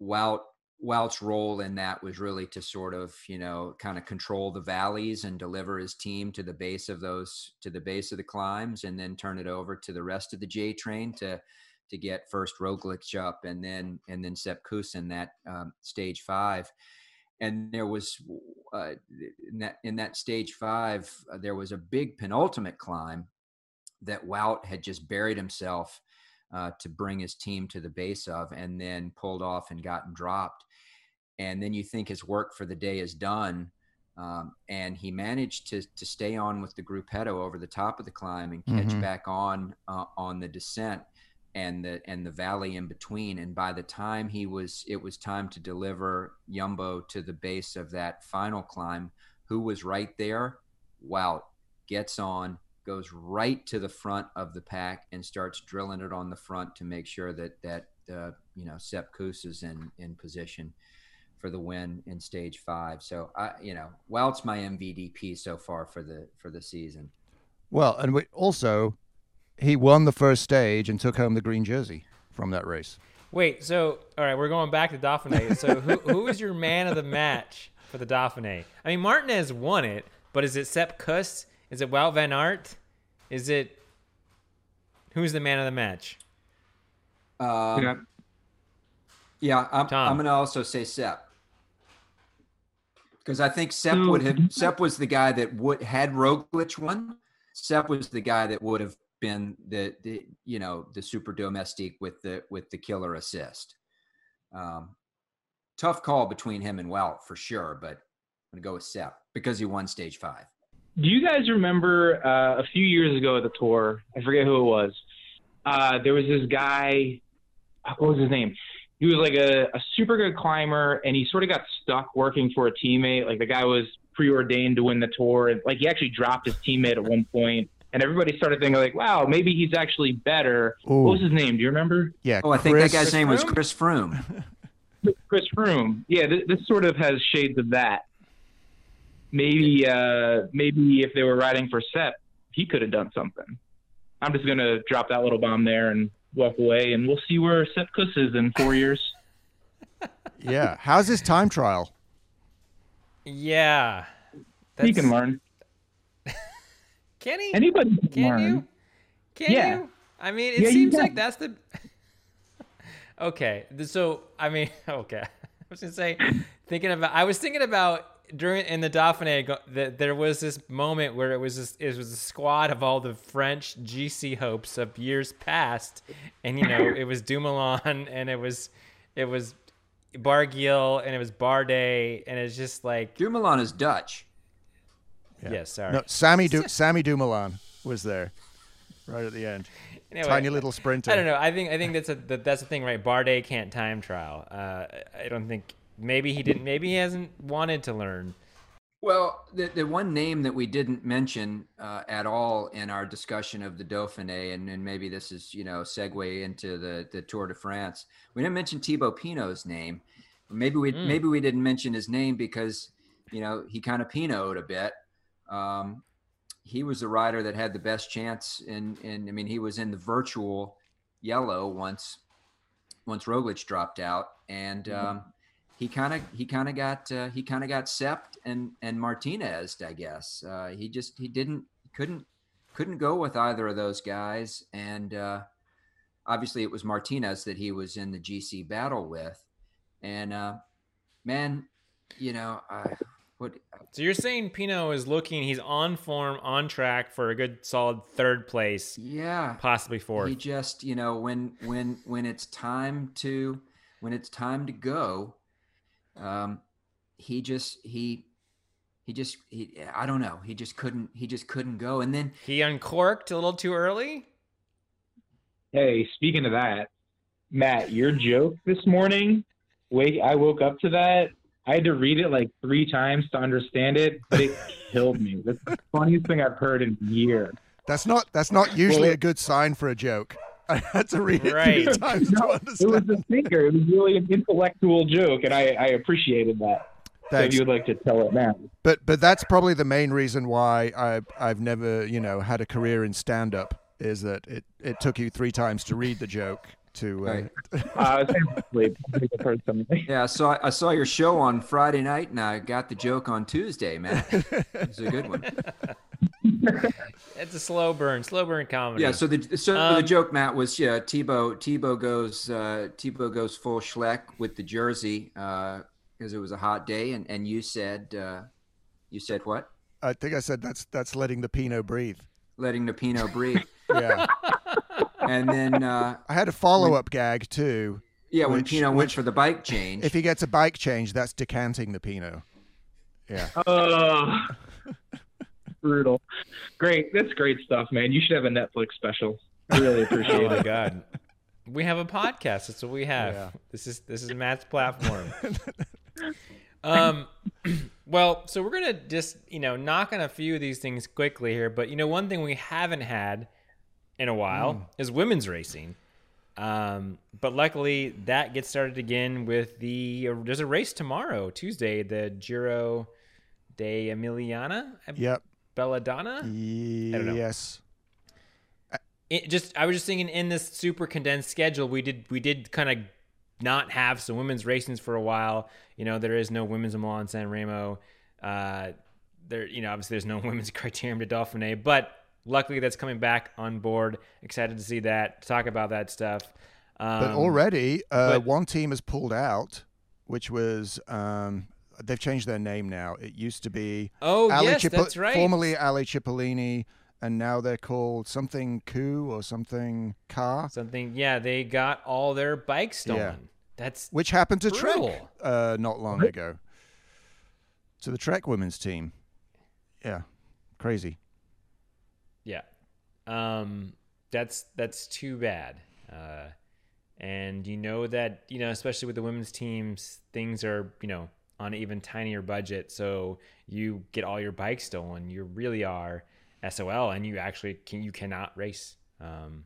Wout, Wout's role in that was really to sort of, you know, kind of control the valleys and deliver his team to the base of those, to the base of the climbs, and then turn it over to the rest of the J train to, to get first Roglic up and then, and then Sepp Kuss in that um, stage five and there was uh, in that in that stage five uh, there was a big penultimate climb that Wout had just buried himself uh, to bring his team to the base of, and then pulled off and gotten dropped. And then you think his work for the day is done, um, and he managed to to stay on with the gruppetto over the top of the climb and catch Mhm. back on uh, on the descent. And the and the valley in between. And by the time he was, it was time to deliver Yumbo to the base of that final climb. Who was right there? Wout gets on, goes right to the front of the pack, and starts drilling it on the front to make sure that that uh, you know Sepp Kuss is in in position for the win in stage five. So I, you know, Wout's my MVDP so far for the for the season. Well, and we also he won the first stage and took home the green jersey from that race. Wait, so all right, we're going back to Dauphiné. So who who is your man of the match for the Dauphiné? I mean, Martinez won it, but is it Sepp Kuss? Is it Wout Van Aert? Is it who's the man of the match? Um, Yeah. yeah, I'm, Tom. I'm going to also say Sepp because I think Sepp So- would have Sepp was the guy that would had Roglic won. Sepp was the guy that would have been the, the you know the super domestique with the with the killer assist. Um, tough call between him and Wout for sure, but I'm gonna go with Sepp because he won stage five. Do you guys remember uh, a few years ago at the tour? I forget who it was. Uh, there was this guy. What was his name? He was like a, a super good climber, and he sort of got stuck working for a teammate. Like the guy was preordained to win the tour, and like he actually dropped his teammate at one point, and everybody started thinking like, "Wow, maybe he's actually better." Ooh. What was his name? Do you remember? Yeah. Oh, I think that guy's name was Chris Froome. Chris Froome. Yeah, this, this sort of has shades of that. Maybe, uh, maybe if they were riding for Sepp, he could have done something. I'm just gonna drop that little bomb there and walk away, and we'll see where Sepp Kuss is in four years. Yeah. How's his time trial? Yeah, he can learn. Can he? Anybody can, Can learn. you? Can Yeah. you? I mean, it Yeah, seems like that's the. okay, so I mean, okay, I was gonna say, thinking about. I was thinking about during in the Dauphiné that there was this moment where it was this, it was a squad of all the French GC hopes of years past, and you know it was Dumoulin and it was it was Barguil and it was Bardet and it's just like Dumoulin is Dutch. Yeah. yes, sorry. No, Sammy du- Sammy Dumoulin was there, right at the end. Anyway, Tiny little sprinter. I don't know. I think I think that's a that, that's the thing, right? Bardet can't time trial. Uh, I don't think maybe he didn't. Maybe he hasn't wanted to learn. Well, the, the one name that we didn't mention uh, at all in our discussion of the Dauphiné, and, and maybe this is, you know, segue into the, the Tour de France. We didn't mention Thibaut Pinot's name. Maybe we Mm. maybe we didn't mention his name because, you know, he kind of Pinot a bit. Um, he was the rider that had the best chance in, in I mean, he was in the virtual yellow once once Roglic dropped out, and um, he kind of he kind of got uh, he kind of got Sepp and and Martinez, I guess. Uh, he just he didn't couldn't couldn't go with either of those guys, and uh, obviously it was Martinez that he was in the GC battle with, and uh, man, you know, I what So you're saying Pinot is looking? He's on form, on track for a good, solid third place, yeah possibly fourth. he just you know when when when it's time to when it's time to go um he just he he just he i don't know he just couldn't he just couldn't go and then He uncorked a little too early. Hey, speaking of that, Matt, your joke this morning, wake I woke up to that. I had to read it like three times to understand it, but it killed me. That's the funniest thing I've heard in years. That's not that's not usually Well- a good sign for a joke. I had to read it Right. three times No, to it was a thinker. It was really an intellectual joke, and I, I appreciated that. So if you would like to tell it now. But but that's probably the main reason why I I've never you know had a career in stand up is that it it took you three times to read the joke to uh, Right. Uh, I was asleep. I think I've heard something. yeah i saw i saw your show on friday night and i got the joke on tuesday man it's a good one It's a slow burn, slow burn comedy. yeah so the so the Um, joke matt was yeah Thibaut Thibaut goes uh Thibaut goes full schleck with the jersey uh because it was a hot day and and you said uh you said what I think I said that's that's letting the Pinot breathe. letting the pinot breathe Yeah, and then uh I had a follow up gag too. Yeah, when Which- Pinot went which- for the bike change. If he gets a bike change, that's decanting the Pinot. Yeah. Oh, brutal. Great. That's great stuff, man. You should have a Netflix special. I really appreciate Oh my it. god. We have a podcast. That's what we have. Yeah. This is this is Matt's platform. um, well, so we're gonna just you know knock on a few of these things quickly here, but you know one thing we haven't had in a while is women's racing. Um, but luckily that gets started again with the uh, there's a race tomorrow, Tuesday, the Giro de Emiliana, Yep. Belladonna. don't know. Yes. it just I was just thinking in this super condensed schedule, we did we did kind of not have some women's racings for a while. You know, there is no women's Milan San Remo. Uh, there, you know, obviously there's no women's Criterium de Dauphiné, but luckily that's coming back on board. Excited to see that. Talk about that stuff. Um, But already, uh, but- one team has pulled out, which was um, they've changed their name now. It used to be oh Ali yes, Cipo- that's right. formerly Alé Cipollini, and now they're called something Coup or something Car, something. Yeah, they got all their bikes stolen. Yeah. That's which happened to Trek uh, not long ago. To the Trek women's team. Yeah, crazy. Um, that's that's too bad. Uh, and you know that you know, especially with the women's teams, things are you know on an even tinier budget. So you get all your bikes stolen, you really are SOL, and you actually can you cannot race. Um,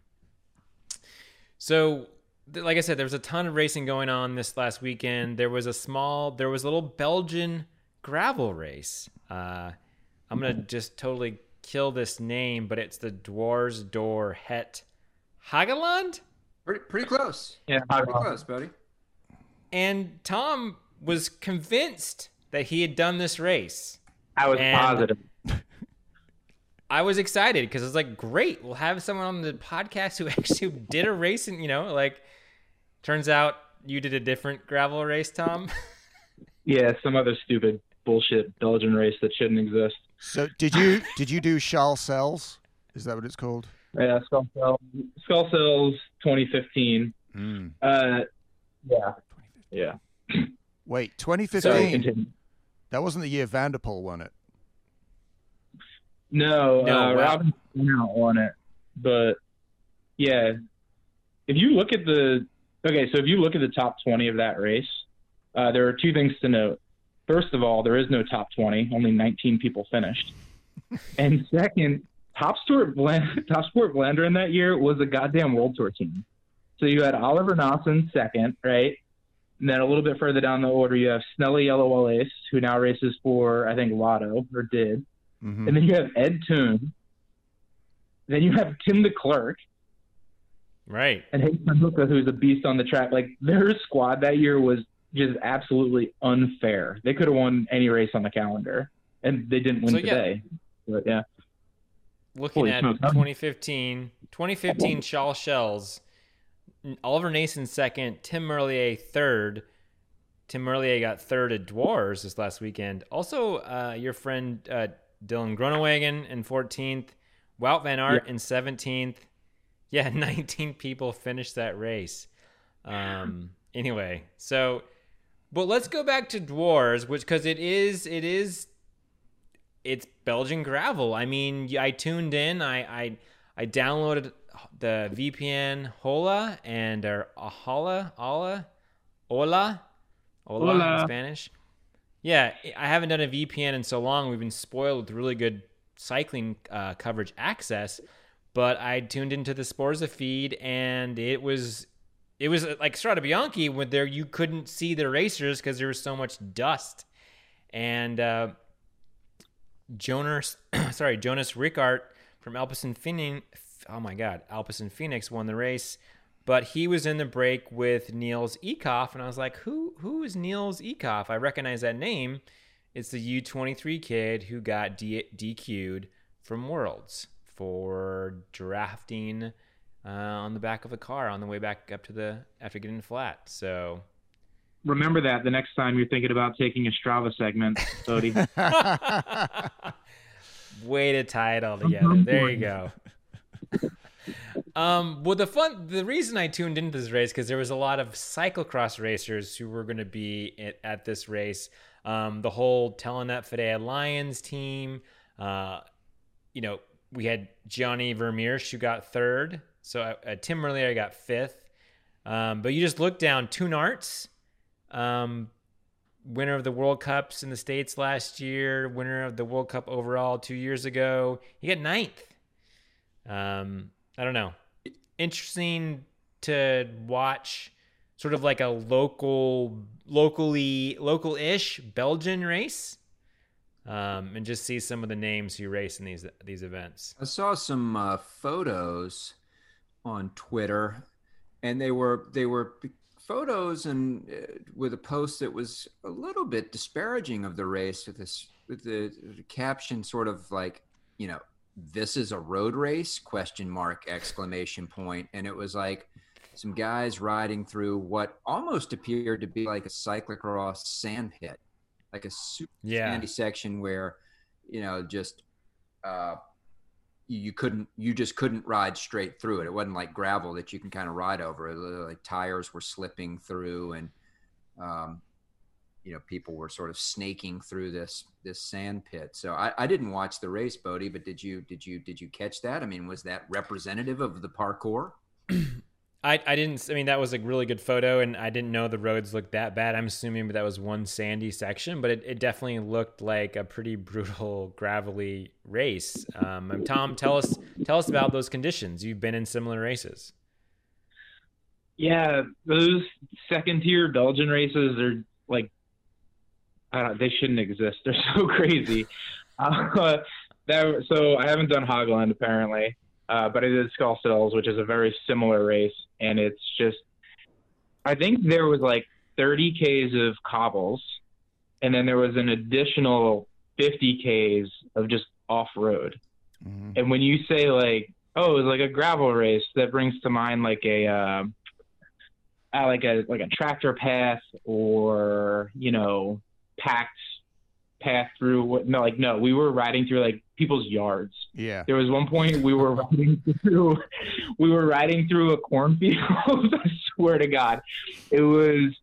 so like I said, there was a ton of racing going on this last weekend. There was a small, there was a little Belgian gravel race. Uh, I'm gonna just totally kill this name, but it's the Dwars Door Het Hageland. Pretty, pretty close. Yeah, Pretty close, buddy. And Tom was convinced that he had done this race. I was And- positive. I was excited because it's like, great, we'll have someone on the podcast who actually did a race, and you know, like, turns out you did a different gravel race, Tom. Yeah, some other stupid bullshit Belgian race that shouldn't exist. So did you did you do Schaal Sels? Is that what it's called? Yeah, Schaal Sels, Schaal Sels 2015. Mm. Uh, yeah, yeah. Wait, 2015. continue. that wasn't the year van der Poel won it. No, No, uh. Robin won it, but yeah, if you look at the okay, so if you look at the top 20 of that race, uh, there are two things to note. First of all, there is no top 20; only 19 people finished. and second, Top Sport Bland, Topsport Vlaanderen that year was a goddamn World Tour team. So you had Oliver Naesen second, right? And then a little bit further down the order, you have Snelly Yellow Ace, who now races for I think Lotto or did. Mhm. And then you have Ed Theuns. Then you have Tim Declercq right. and Hayden who's a beast on the track. Like their squad that year was just absolutely unfair. They could have won any race on the calendar, and they didn't win So, yeah. today. But yeah, Looking Holy at smokes. 2015, 2015 Schaal Sels, Oliver Naesen second, Tim Merlier third. Tim Merlier got third at Dwars this last weekend. Also, uh, your friend uh, Dylan Groenewegen in 14th, Wout Van Aert in 17th. Yeah, 19 people finished that race. Um, anyway, so, but let's go back to Dwars, which because it is it is it's Belgian gravel. I mean, I tuned in. I I, I downloaded the VPN Hola and or Ahala Hola Hola Hola in Spanish. Yeah, I haven't done a VPN in so long. We've been spoiled with really good cycling uh, coverage access, but I tuned into the Sporza feed and it was it was like Strade Bianche when there you couldn't see the racers because there was so much dust. And uh, Jonas, sorry, Jonas Rickaert from Alpecin Fenix. Oh my God, Alpecin Fenix won the race, but he was in the break with Nils Eekhoff, and I was like, who who is Nils Eekhoff? I recognize that name. It's the U23 kid who got D- DQ'd from Worlds for drafting uh, on the back of a car on the way back up to the after getting flat. So remember that the next time you're thinking about taking a Strava segment, Bodie. Way to tie it all together. There you go. um, well, the fun, the reason I tuned into this race because there was a lot of cyclocross racers who were going to be at, at this race. Um, the whole Telenet Fidea Lions team. Uh, you know, we had Gianni Vermeersch who got third. So uh, Tim Merlier got fifth. Um, but you just look down Toon Aerts, um, winner of the World Cups in the States last year, winner of the World Cup overall two years ago. He got ninth. Um, I don't know. Interesting to watch sort of like a local, locally, local ish Belgian race. Um, and just see some of the names who race in these these events. I saw some uh, photos on Twitter, and they were they were photos and uh, with a post that was a little bit disparaging of the race with this with the, the caption sort of like you know this is a road race question mark exclamation point and it was like some guys riding through what almost appeared to be like a cyclocross sand pit like a super Yeah. sandy section where you know just uh you couldn't you just couldn't ride straight through it. It wasn't like gravel that you can kind of ride over. Like tires were slipping through and um you know people were sort of snaking through this this sand pit. So i, I didn't watch the race bodie but did you did you did you catch that? I mean was that representative of the parcours I, I didn't. I mean, that was a really good photo, and I didn't know the roads looked that bad. I'm assuming that was one sandy section, but it, it definitely looked like a pretty brutal, gravelly race. Um, Tom, tell us tell us about those conditions. You've been in similar races. Yeah, those second tier Belgian races are like, I don't, they shouldn't exist. They're so crazy. Uh, that, so I haven't done Hageland apparently, uh, but I did Schaal Sels, which is a very similar race, and it's just, I think there was like 30 Ks of cobbles, and then there was an additional 50 Ks of just off road. Mhm. And when you say like, oh, it's like a gravel race, that brings to mind like a uh, uh, like a like a tractor path or you know packed path through. what- No, like no, we were riding through like people's yards. Yeah. There was one point we were riding through, we were riding through a cornfield. I swear to God, it was.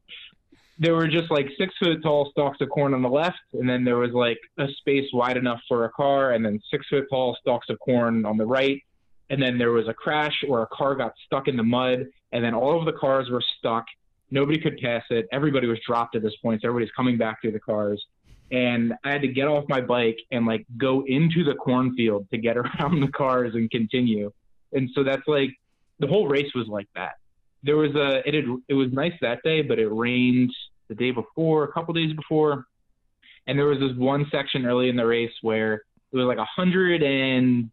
There were just like six foot tall stalks of corn on the left, and then there was like a space wide enough for a car, and then six foot tall stalks of corn on the right, and then there was a crash where a car got stuck in the mud, and then all of the cars were stuck. Nobody could pass it. Everybody was dropped at this point, so everybody's coming back through the cars and I had to get off my bike and like go into the cornfield to get around the cars and continue. And so that's like the whole race was like that. There was a it had it was nice that day, but it rained the day before, a couple days before, and there was this one section early in the race where it was like a hundred and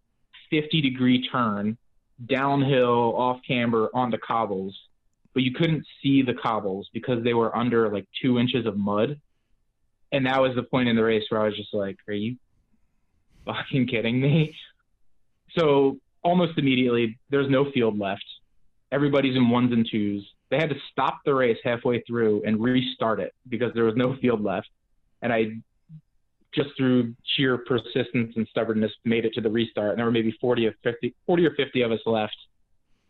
fifty degree turn downhill off camber onto cobbles, but you couldn't see the cobbles because they were under like two inches of mud and that was the point in the race where I was just like, "Are you fucking kidding me?" So almost immediately, there's no field left. Everybody's in ones and twos. They had to stop the race halfway through and restart it because there was no field left. And I just through sheer persistence and stubbornness made it to the restart. And there were maybe 40 or 50, 40 or 50 of us left.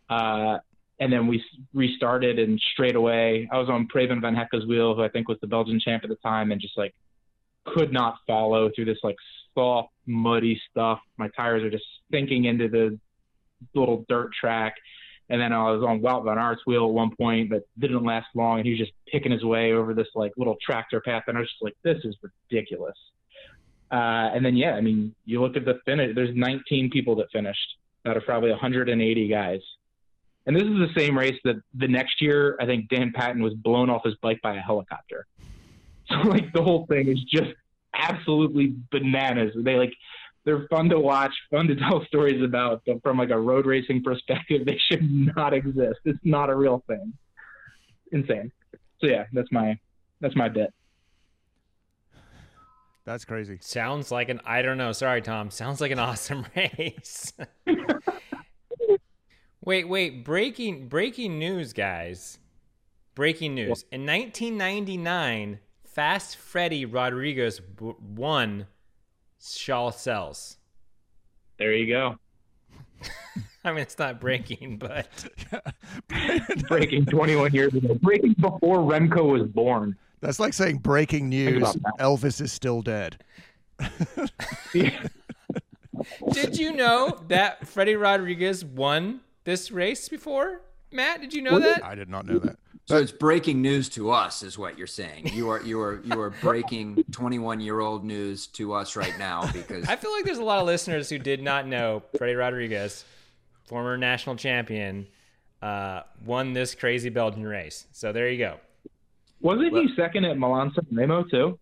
Uh, and then we restarted and straight away I was on Preben van Hecke's wheel, who I think was the Belgian champ at the time, and just like could not follow through this like soft, muddy stuff. My tires are just sinking into the little dirt track. And then I was on Wout van Aert's wheel at one point that didn't last long, and he was just picking his way over this like little tractor path, and I was just like, this is ridiculous. Uh, and then yeah, I mean, you look at the finish. There's 19 people that finished out of probably 180 guys. And this is the same race that the next year, I think Dan Patton was blown off his bike by a helicopter. So like the whole thing is just absolutely bananas. They like they're fun to watch, fun to tell stories about, but from like a road racing perspective, they should not exist. It's not a real thing. Insane. So yeah, that's my that's my bit. That's crazy. Sounds like an I don't know. Sorry, Tom. Sounds like an awesome race. Wait, wait. Breaking breaking news, guys. Breaking news. In 1999, Fast Freddy Rodriguez w- won Schaal Sels. There you go. I mean, it's not breaking, but Breaking 21 years ago. Breaking before Remco was born. That's like saying breaking news. Elvis is still dead. did you know that Freddy Rodriguez won this race before? Matt, did you know that? I did not know that. So it's breaking news to us, is what you're saying. You are you are you are breaking 21 year old news to us right now because I feel like there's a lot of listeners who did not know Freddie Rodriguez, former national champion, uh, won this crazy Belgian race. So there you go. Wasn't he second at Milan San Remo too?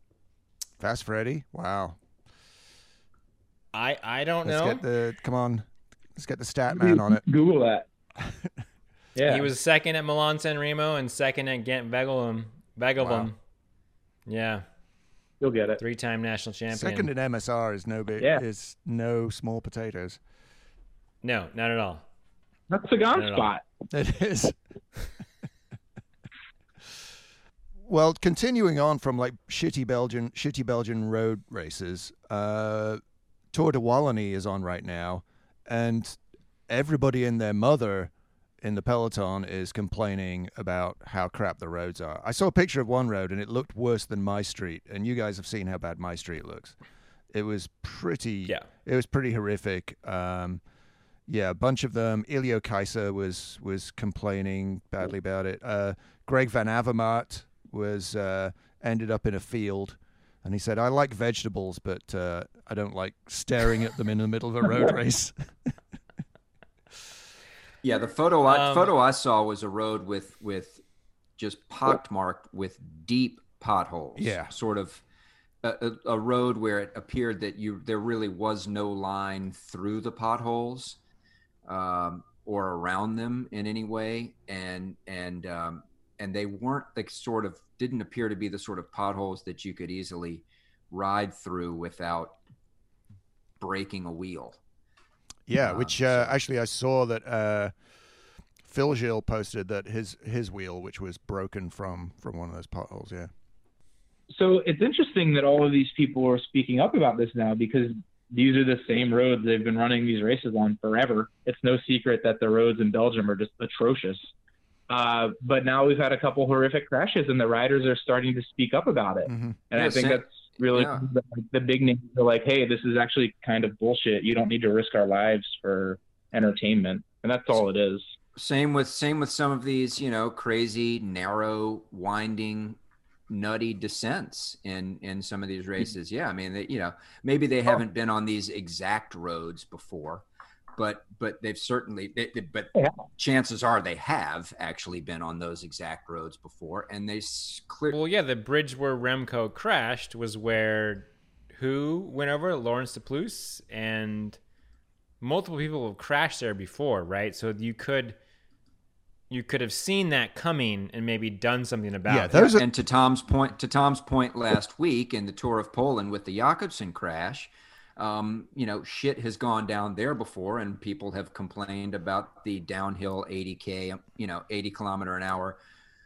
Fast Freddy. Wow. I I don't Let's know. get the come on. Let's get the stat man on it. Google that. Yeah, He was second at Milan San Remo and second at Ghent Wevelgem. Wevelgem. Wow. Yeah, you'll get it. three-time national champion. Second in MSR is no big Yeah. is no small potatoes. No, not at all. That's a gone spot. It is. well, continuing on from like shitty Belgian shitty Belgian road races, uh, Tour de Wallonie is on right now, and everybody and their mother in the peloton is complaining about how crap the roads are. I saw a picture of one road and it looked worse than my street, and you guys have seen how bad my street looks. It was pretty. Yeah. It was pretty horrific. Um, yeah, a bunch of them. Iljo Keisse was was complaining badly about it. Uh, Greg Van Avermaet was uh, ended up in a field, and he said, "I like vegetables, but uh, I don't like staring at them in the middle of a road race." Yeah, the photo I, Um, photo I saw was a road with with just pockmarked with deep potholes. Yeah. sort of a, a, a road where it appeared that you there really was no line through the potholes um, or around them in any way, and and um, and they weren't the sort of didn't appear to be the sort of potholes that you could easily ride through without breaking a wheel. yeah, Um, which uh, actually I saw that uh, Phil Gil posted that his his wheel, which was broken from from one of those potholes. Yeah. So it's interesting that all of these people are speaking up about this now because these are the same roads they've been running these races on forever. It's no secret that the roads in Belgium are just atrocious. Uh, but now we've had a couple horrific crashes, and the riders are starting to speak up about it. hmm And Yeah, I think same- that's really yeah. the, the big names are like, hey, this is actually kind of bullshit. You don't need to risk our lives for entertainment, and that's all it is. Same with same with some of these, you know, crazy, narrow, winding, nutty descents in in some of these races. Yeah, I mean, they, you know, maybe they haven't been on these exact roads before, but but they've certainly. They, they- but Yeah. chances are they have actually been on those exact roads before, and they clear. Well, yeah, the bridge where Remco crashed was where who went over Laurens de Plus and multiple people have crashed there before, right? So you could you could have seen that coming and maybe done something about Yeah, it. those and to Tom's point, to Tom's point last week in the Tour of Poland with the Jakobsen crash, um, you know, shit has gone down there before, and people have complained about the downhill 80k, you know, 80 kilometer an hour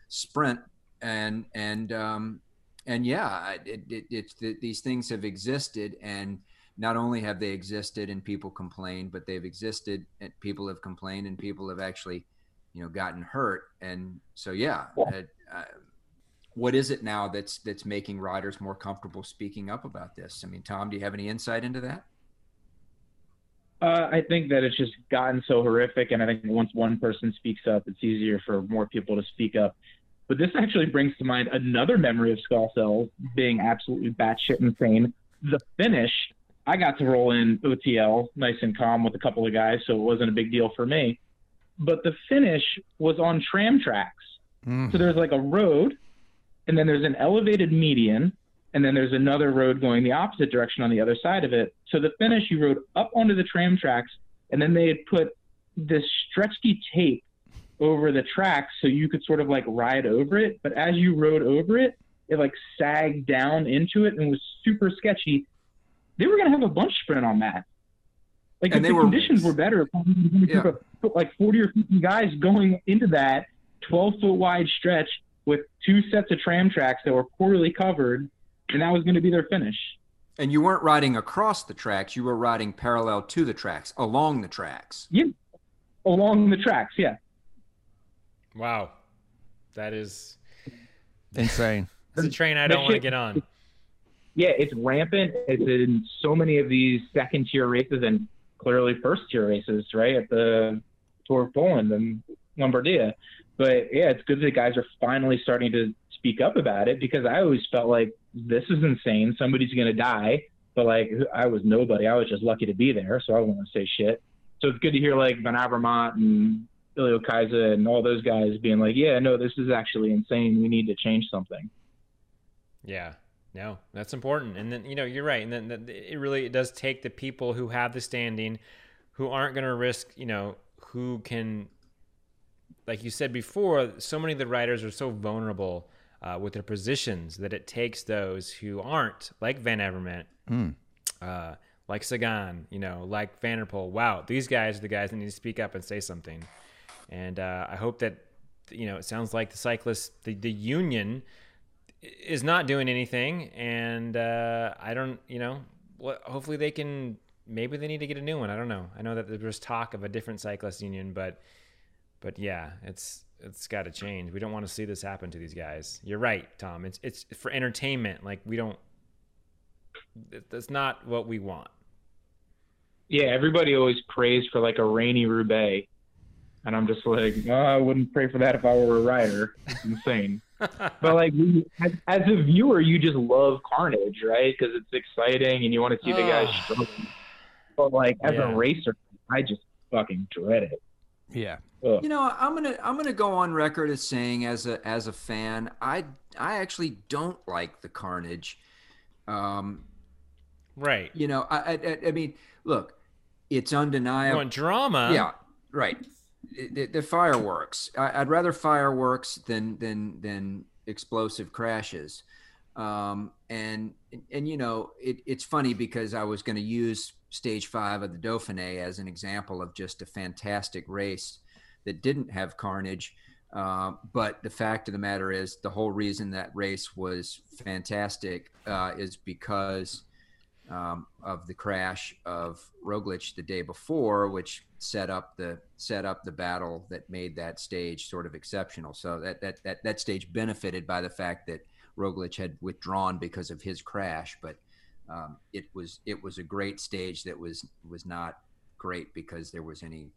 sprint, and and um, and yeah, it, it, it's these things have existed, and not only have they existed and people complained, but they've existed and people have complained and people have actually, you know, gotten hurt, and so yeah. uh, what is it now that's that's making riders more comfortable speaking up about this? I mean, Tom, do you have any insight into that? Uh, I think that it's just gotten so horrific, and I think once one person speaks up, it's easier for more people to speak up. But this actually brings to mind another memory of Schaal Sels being absolutely batshit insane. The finish, I got to roll in OTL nice and calm with a couple of guys, so it wasn't a big deal for me. But the finish was on tram tracks. Mm. So there's like a road, and then there's an elevated median, and then there's another road going the opposite direction on the other side of it. So the finish, you rode up onto the tram tracks, and then they had put this stretchy tape over the tracks so you could sort of like ride over it. But as you rode over it, it like sagged down into it and was super sketchy. They were gonna have a bunch sprint on that. Like And if the were- conditions were better, Yeah. put like 40 or 50 guys going into that 12 foot wide stretch with two sets of tram tracks that were poorly covered, and that was going to be their finish. And you weren't riding across the tracks; you were riding parallel to the tracks, along the tracks. Yeah, Along the tracks, yeah. Wow. That is Insane. it's a train I don't want to get on. Yeah, it's rampant. It's in so many of these second tier races and clearly first tier races, right? At the Tour of Poland. And Lombardia. But yeah, it's good that guys are finally starting to speak up about it because I always felt like this is insane. Somebody's going to die. But like, I was nobody. I was just lucky to be there. So I don't want to say shit. So it's good to hear like Van Avermaet and Iljo Keisse and all those guys being like, yeah, no, this is actually insane. We need to change something. Yeah. No, that's important. And then, you know, you're right. And then it really it does take the people who have the standing, who aren't going to risk, you know, who can, like you said before, so many of the riders are so vulnerable uh, with their positions that it takes those who aren't, like Van Avermaet, mm. uh, like Sagan, you know, like Van der Poel. Wow, these guys are the guys that need to speak up and say something. And uh, I hope that, you know, it sounds like the cyclists, the, the union is not doing anything. And uh, I don't, you know, what, hopefully they can, maybe they need to get a new one. I don't know. I know that there's talk of a different cyclist union, but, but yeah, it's, it's got to change. We don't want to see this happen to these guys. You're right, Tom. It's, it's for entertainment. Like we don't, that's not what we want. Yeah, everybody always prays for like a rainy Roubaix, and I'm just like, oh, I wouldn't pray for that if I were a rider. It's insane. but like, as, as, a viewer, you just love carnage, right? Because it's exciting and you want to see the guys struggle. But like, as yeah. a racer, I just fucking dread it. Yeah. Ugh. You know, I'm gonna I'm gonna go on record as saying as a as a fan, I I actually don't like the carnage. Um, right. You know, I I, I mean, look, it's undeniable. You want drama? Yeah. Right the, the fireworks. I, would rather fireworks than than than explosive crashes. Um, and and you know it, it's funny because I was going to use stage five of the Dauphiné as an example of just a fantastic race that didn't have carnage. Uh, but the fact of the matter is, the whole reason that race was fantastic uh, is because um, of the crash of Roglic the day before, which set up the set up the battle that made that stage sort of exceptional. So that that that, that stage benefited by the fact that Roglic had withdrawn because of his crash, but um, it was it was a great stage that was was not great because there was any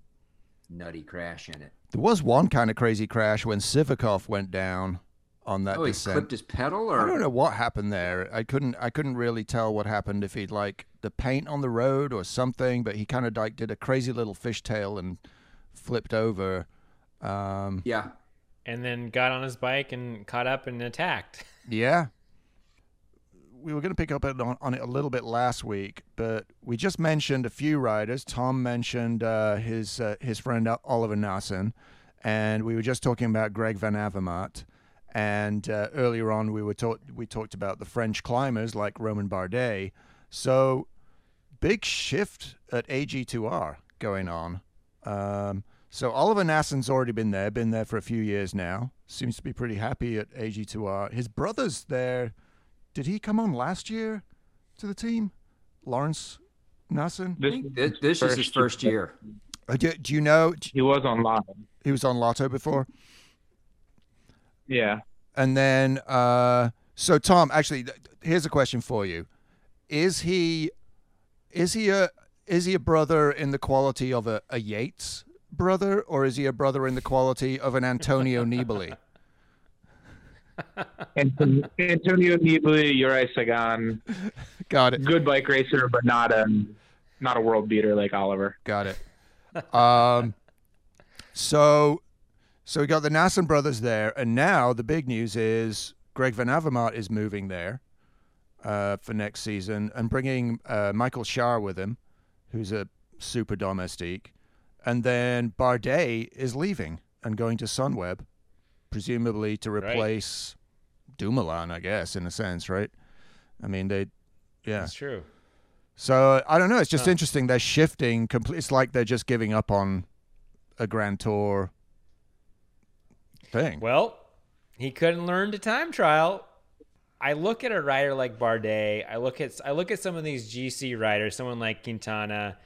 nutty crash in it. There was one kind of crazy crash when Sivakov went down on that oh, descent. he clipped his pedal, or I don't know what happened there. I couldn't I couldn't really tell what happened if he'd like the paint on the road or something, but he kind of like did a crazy little fishtail and flipped over. Um, yeah, and then got on his bike and caught up and attacked. Yeah. We were going to pick up on, on, it a little bit last week, but we just mentioned a few riders. Tom mentioned uh, his uh, his friend Oliver Naesen, and we were just talking about Greg Van Avermaet. And uh, earlier on, we were talk- we talked about the French climbers like Romain Bardet. So big shift at AG2R going on. Um, so Oliver Naesen's already been there, been there for a few years now. Seems to be pretty happy at AG2R. His brother's there. Did he come on last year to the team? Lawrence Naesen? This, this, this is his first year. Uh, do, do, you know? He was on Lotto. He was on Lotto before? Yeah. And then, uh, so Tom, actually, here's a question for you: Is he, is he a, is he a brother in the quality of a, a Yates brother, or is he a brother in the quality of an Antonio Nibali? Antonio Nibali, Juraj Sagan. Got it. Good bike racer, but not a not a world beater like Oliver. Got it. Um, so so we got the Naesen brothers there, and now the big news is Greg Van Avermaet is moving there uh, for next season and bringing uh, Michael Schär with him, who's a super domestique, and then Bardet is leaving and going to Sunweb, presumably to replace right. Dumoulin, I guess, in a sense, right? I mean, they, yeah, that's true. So I don't know. It's just huh. interesting. They're shifting. Complete. It's like they're just giving up on a Grand Tour thing. Well, he couldn't learn to time trial. I look at a rider like Bardet. I look at I look at some of these GC riders, someone like Quintana.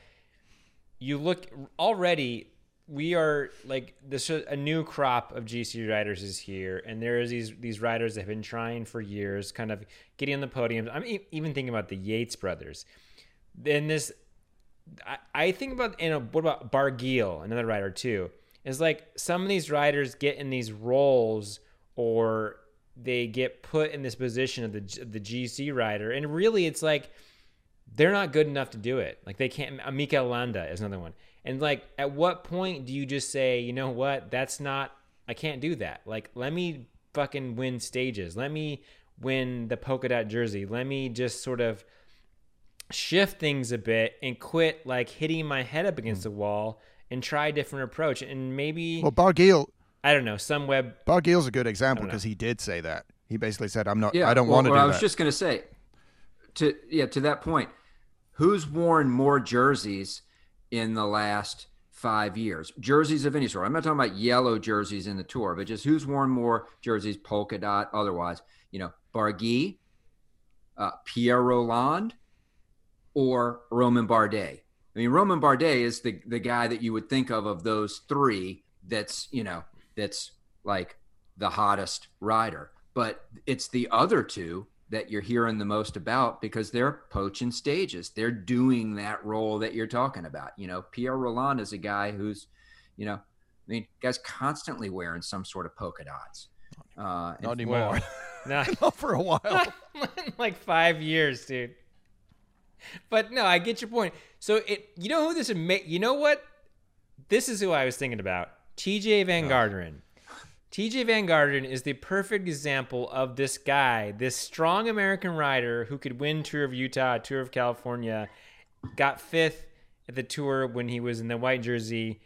You look already. We are like this. A new crop of GC riders is here, and there is these these riders that have been trying for years, kind of getting on the podiums. I'm even thinking about the Yates brothers. Then this, I, I think about you uh, know what about Barguil, another rider too is like some of these riders get in these roles or they get put in this position of the the GC rider, and really it's like they're not good enough to do it. Like they can't. Mikel Landa is another one. And like, at what point do you just say, you know what, that's not, I can't do that. Like, let me fucking win stages. Let me win the polka dot jersey. Let me just sort of shift things a bit and quit like hitting my head up against hmm. the wall and try a different approach. And maybe, Well, Barguil, I don't know, Sunweb. Barguil's a good example I don't know. because he did say that. He basically said, "I'm not. Yeah, I don't well, want to well, do I was that." just going to say, to yeah, to that point, who's worn more jerseys in the last five years? Jerseys of any sort. I'm not talking about yellow jerseys in the tour, but just who's worn more jerseys, polka dot, otherwise. You know, Barguil, uh, Pierre Rolland, or Romain Bardet. I mean, Romain Bardet is the the guy that you would think of of those three. That's you know that's like the hottest rider. But it's the other two that you're hearing the most about because they're poaching stages. They're doing that role that you're talking about. You know, Pierre Rolland is a guy who's, you know, I mean, guy's constantly wearing some sort of polka dots. Uh, and- not anymore. Nah, not for a while. like five years, dude. But no, I get your point. So it, you know who this is? You know what? This is who I was thinking about. Tejay Van Garderen. Tejay Van Garderen is the perfect example of this guy, this strong American rider who could win Tour of Utah, Tour of California, got fifth at the tour when he was in the white jersey.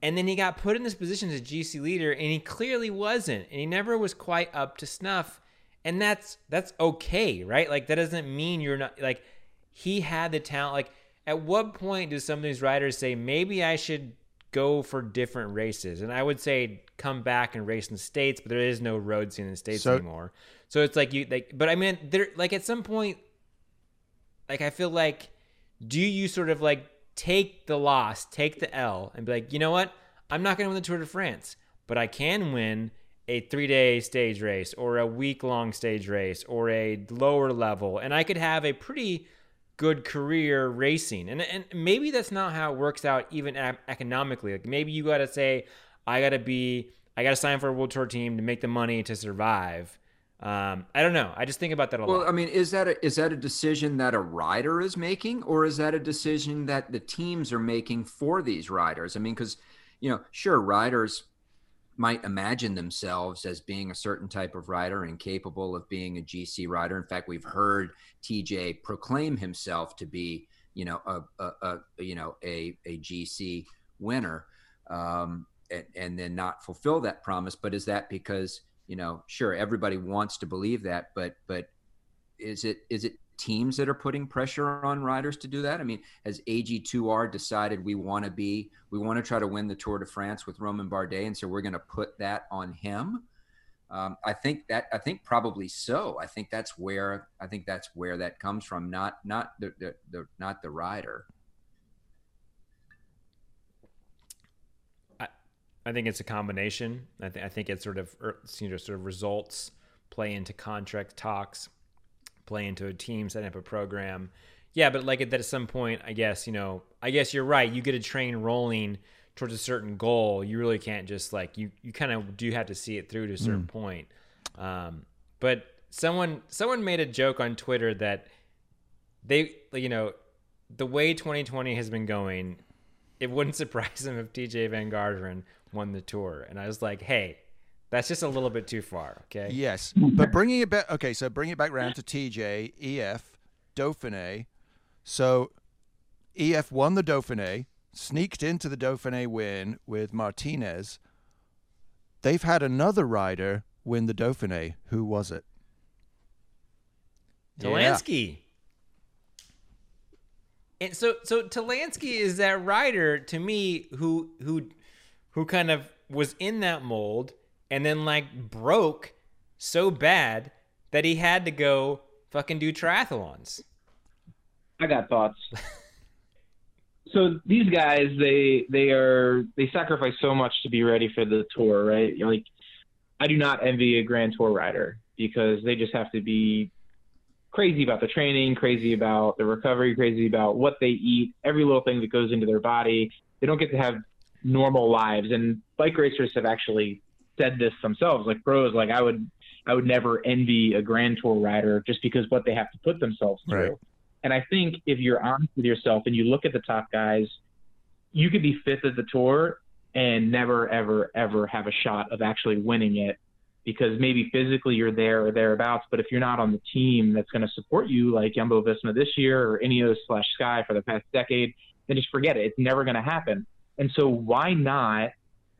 And then he got put in this position as a GC leader, and he clearly wasn't, and he never was quite up to snuff. And that's that's okay, right? Like that doesn't mean you're not like he had the talent. Like at what point do some of these riders say maybe I should go for different races? And I would say come back and race in the states, but there is no road scene in the states So- anymore. So it's like you like, but I mean, there like at some point, like I feel like do you sort of like take the loss, take the L, and be like, you know what? I'm not going to win the Tour de France, but I can win a three day stage race or a week long stage race or a lower level. And I could have a pretty good career racing. And, and maybe that's not how it works out even economically. Like maybe you got to say, I got to be, I got to sign for a world tour team to make the money to survive. Um, I don't know. I just think about that a Well, lot. Well, I mean, is that a, is that a decision that a rider is making, or is that a decision that the teams are making for these riders? I mean, because you know, sure, riders might imagine themselves as being a certain type of rider and capable of being a GC rider. In fact, we've heard Tejay proclaim himself to be, you know, a, a, a you know a a GC winner, um, and, and then not fulfill that promise. But is that because you know, sure, everybody wants to believe that, but but is it is it teams that are putting pressure on riders to do that? I mean, has AG2R decided we want to be we want to try to win the Tour de France with Romain Bardet, and so we're going to put that on him? Um, I think that I think probably so. I think that's where I think that's where that comes from, not not the, the, the not the rider. I think it's a combination. I, th- I think it's sort of er, you know sort of results play into contract talks, play into a team setting up a program. Yeah, but like at, that at some point, I guess you know, I guess you're right. You get a train rolling towards a certain goal. You really can't just like you. You kind of do have to see it through to a certain point. Um, but someone someone made a joke on Twitter that they you know the way 2020 has been going it wouldn't surprise him if Tejay Van Garderen won the tour. And I was like, hey, that's just a little bit too far. Okay. Yes, but bringing it back. Okay, so bring it back round to Tejay, EF, Dauphiné. So EF won the Dauphiné, sneaked into the Dauphiné win with Martinez. They've had another rider win the Dauphiné. Who was it? Yeah. And so so Talansky is that rider to me who who who kind of was in that mold and then like broke so bad that he had to go fucking do triathlons. I got thoughts. so these guys, they they are they sacrifice so much to be ready for the tour, right? Like, I do not envy a Grand Tour rider because they just have to be crazy about the training, crazy about the recovery, crazy about what they eat, every little thing that goes into their body. They don't get to have normal lives. And bike racers have actually said this themselves, like pros, like I would I would never envy a Grand Tour rider just because what they have to put themselves through. Right. And I think if you're honest with yourself and you look at the top guys, you could be fifth at the tour and never, ever, ever have a shot of actually winning it because maybe physically you're there or thereabouts. But if you're not on the team that's going to support you, like Jumbo Visma this year or Ineos slash Sky for the past decade, then just forget it. It's never going to happen. And so why not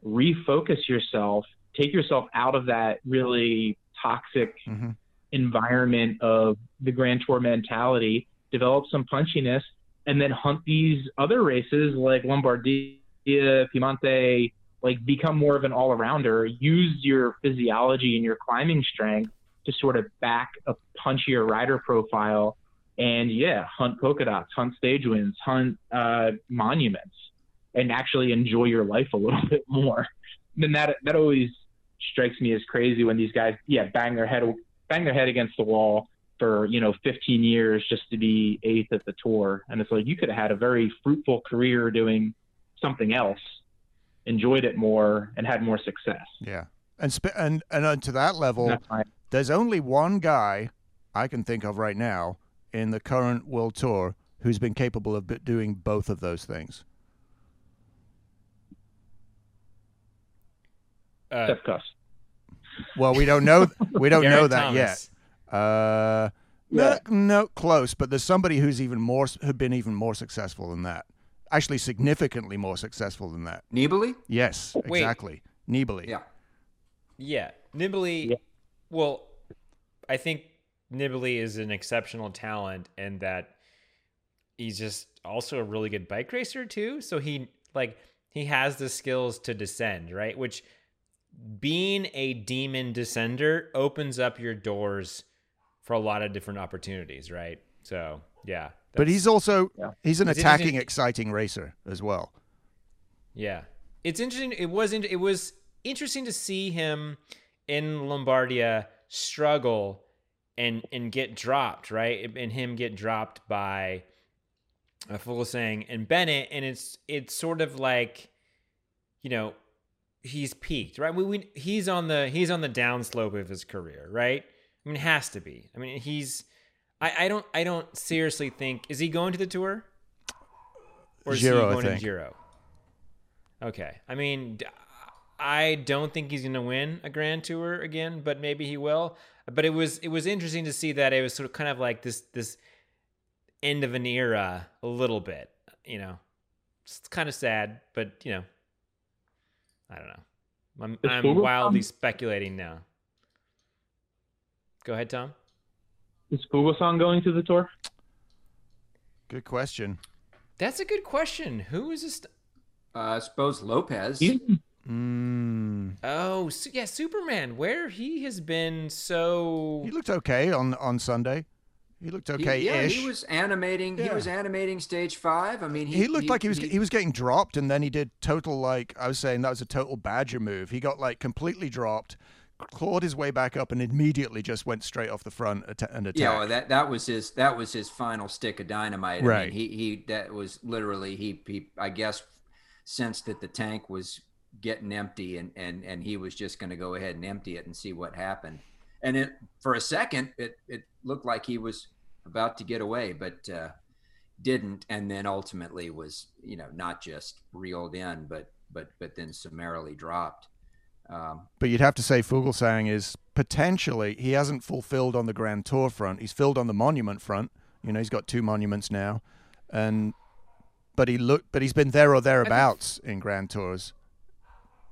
refocus yourself, take yourself out of that really toxic hmm environment of the Grand Tour mentality, develop some punchiness, and then hunt these other races like Lombardia, Piemonte, like become more of an all arounder. Use your physiology and your climbing strength to sort of back a punchier rider profile. And yeah, hunt polka dots, hunt stage wins, hunt uh, monuments, and actually enjoy your life a little bit more. Then that that always strikes me as crazy when these guys, yeah, bang their head bang their head against the wall for you know 15 years just to be eighth at the tour and it's like you could have had a very fruitful career doing something else enjoyed it more and had more success Yeah, and sp- and and to that level, that's there's only one guy I can think of right now in the current world tour who's been capable of doing both of those things. Uh, Sepp Kuss. Well, we don't know. We don't know that Thomas. yet. Uh, Yeah. no, no, close. But there's somebody who's even more, who've been even more successful than that. Actually, significantly more successful than that. Nibali? Yes, Wait. exactly. Nibali. Yeah. Yeah, Nibali. Yeah. Well, I think Nibali is an exceptional talent, and that he's just also a really good bike racer too. So he like he has the skills to descend, right? Which being a demon descender opens up your doors for a lot of different opportunities, right? So yeah, But he's also Yeah. he's an It's attacking, exciting racer as well. Yeah, it's interesting. It was int- it was interesting to see him in Lombardia struggle and and get dropped, right? And him get dropped by uh, Fuglsang and Bennett, and it's it's sort of like, you know, he's peaked, right? We, we he's on the he's on the downslope of his career, right? I mean, it has to be. I mean, he's. I, I don't I don't seriously think is he going to the tour, or is Giro, he going to Giro? Okay, I mean, I don't think he's going to win a Grand Tour again, but maybe he will. But it was it was interesting to see that it was sort of kind of like this this end of an era a little bit, you know. It's kind of sad, but you know, I don't know. I'm I'm wildly um, speculating now. Go ahead, Tom. Is Fuglsang going to the tour Good question. That's a good question. Who is this? Uh, I suppose Lopez. He's, Mm, Oh, su- yeah, Superman. Where he has been so he looked okay on on Sunday. He looked okay-ish. yeah, he was animating. He was animating stage five. I mean, he, he looked like he was he, was getting dropped, and then he did total like I was saying that was a total Badger move. He got like completely dropped, clawed his way back up, and immediately just went straight off the front and attacked. Yeah, well, that that was his that was his final stick of dynamite. I Right. mean, he he that was literally he he I guess sensed that the tank was getting empty and and and he was just going to go ahead and empty it and see what happened. And it for a second it it looked like he was about to get away, but uh, didn't, and then ultimately was you know not just reeled in, but but but then summarily dropped. Um, But you'd have to say Fuglsang is potentially he hasn't fulfilled on the Grand Tour front. He's filled on the monument front. You know, he's got two monuments now, and but he look but he's been there or thereabouts in Grand Tours.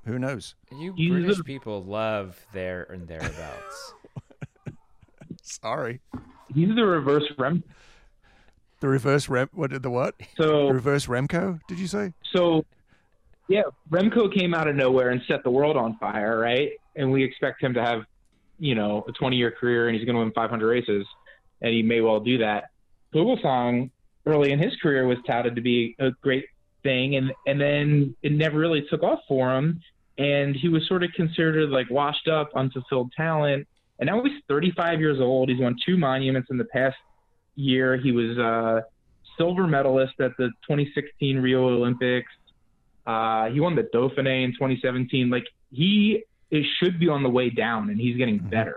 Who knows? you British people love there and thereabouts. Sorry, he's the reverse Rem. the reverse rem. What did the what? So The reverse Remco? Did you say? So, yeah, Remco came out of nowhere and set the world on fire, right? And we expect him to have, you know, a 20 year career and he's going to win 500 races, and he may well do that. Fuglsang, early in his career, was touted to be a great thing, and and then it never really took off for him, and he was sort of considered like washed up, unfulfilled talent. And now he's 35 years old. He's won two monuments in the past year. He was a silver medalist at the 2016 Rio Olympics. Uh, he won the Dauphiné in 2017. Like he it should be on the way down, and he's getting Mhm. better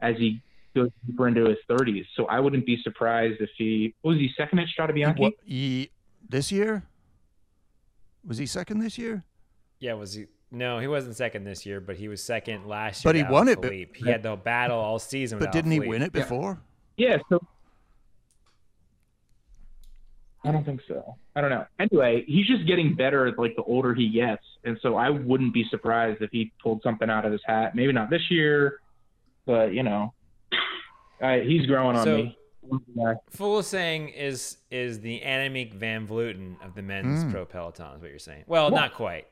as he goes deeper into his 30s. So I wouldn't be surprised if he what was he second at Strade Bianche. What, he, this year? Was he second this year? Yeah, was he? No, he wasn't second this year, but he was second last year. But he without won it, but- he had the battle all season. But didn't he win it Yeah. before? Yeah, so I don't think so. I don't know. Anyway, he's just getting better like the older he gets, and so I wouldn't be surprised if he pulled something out of his hat. Maybe not this year, but you know, I, he's growing on So- me. Yeah. Fuglsang is is the Annemiek van Vleuten of the men's Mm. pro peloton. Is what you're saying? Well, not quite,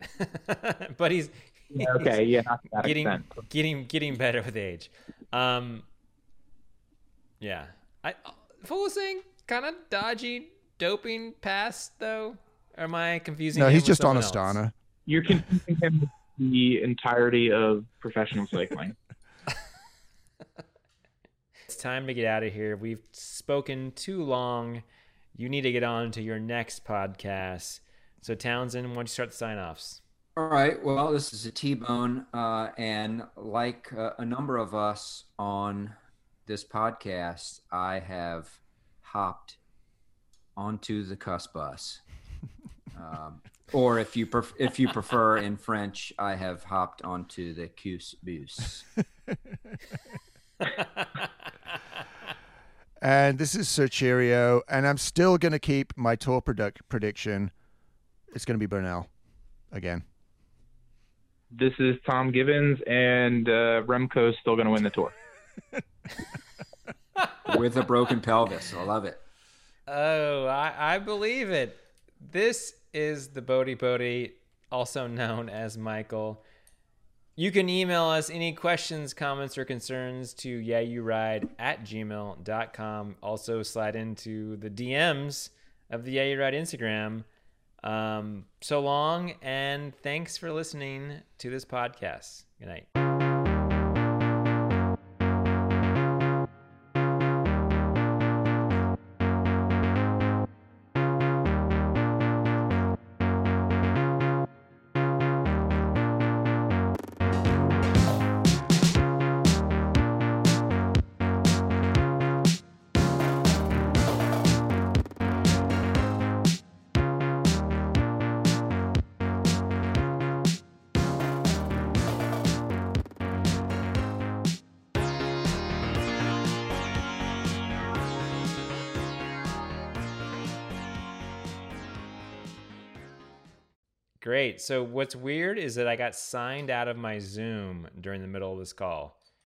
but he's, he's Okay, yeah, not to that getting extent. getting getting better with age. Um, yeah, I Fuglsang kind of dodgy doping past though. Or am I confusing? No, him he's with just on someone else? Astana. You're confusing him with the entirety of professional cycling. It's time to get out of here. We've spoken too long. You need to get on to your next podcast. So Townsend, why don't you start the sign offs? All right. Well, this is a T-bone, uh, and like uh, a number of us on this podcast, I have hopped onto the Kuss bus, um, or if you pref- if you prefer in French, I have hopped onto the Cus bus. And this is Sir Cheerio, and I'm still going to keep my tour product prediction. It's going to be Bernal again. This is Tom Gibbons, and uh, Remco's still going to win the tour. with a broken pelvis. I love it. Oh, I, I believe it. This is the Bodie Bodie, also known as Michael. You can email us any questions, comments, or concerns to yeah you ride at gmail.com. Also slide into the DMs of the Yeah You Ride Instagram. Um, so long and thanks for listening to this podcast. Good night. Great. So what's weird is that I got signed out of my Zoom during the middle of this call.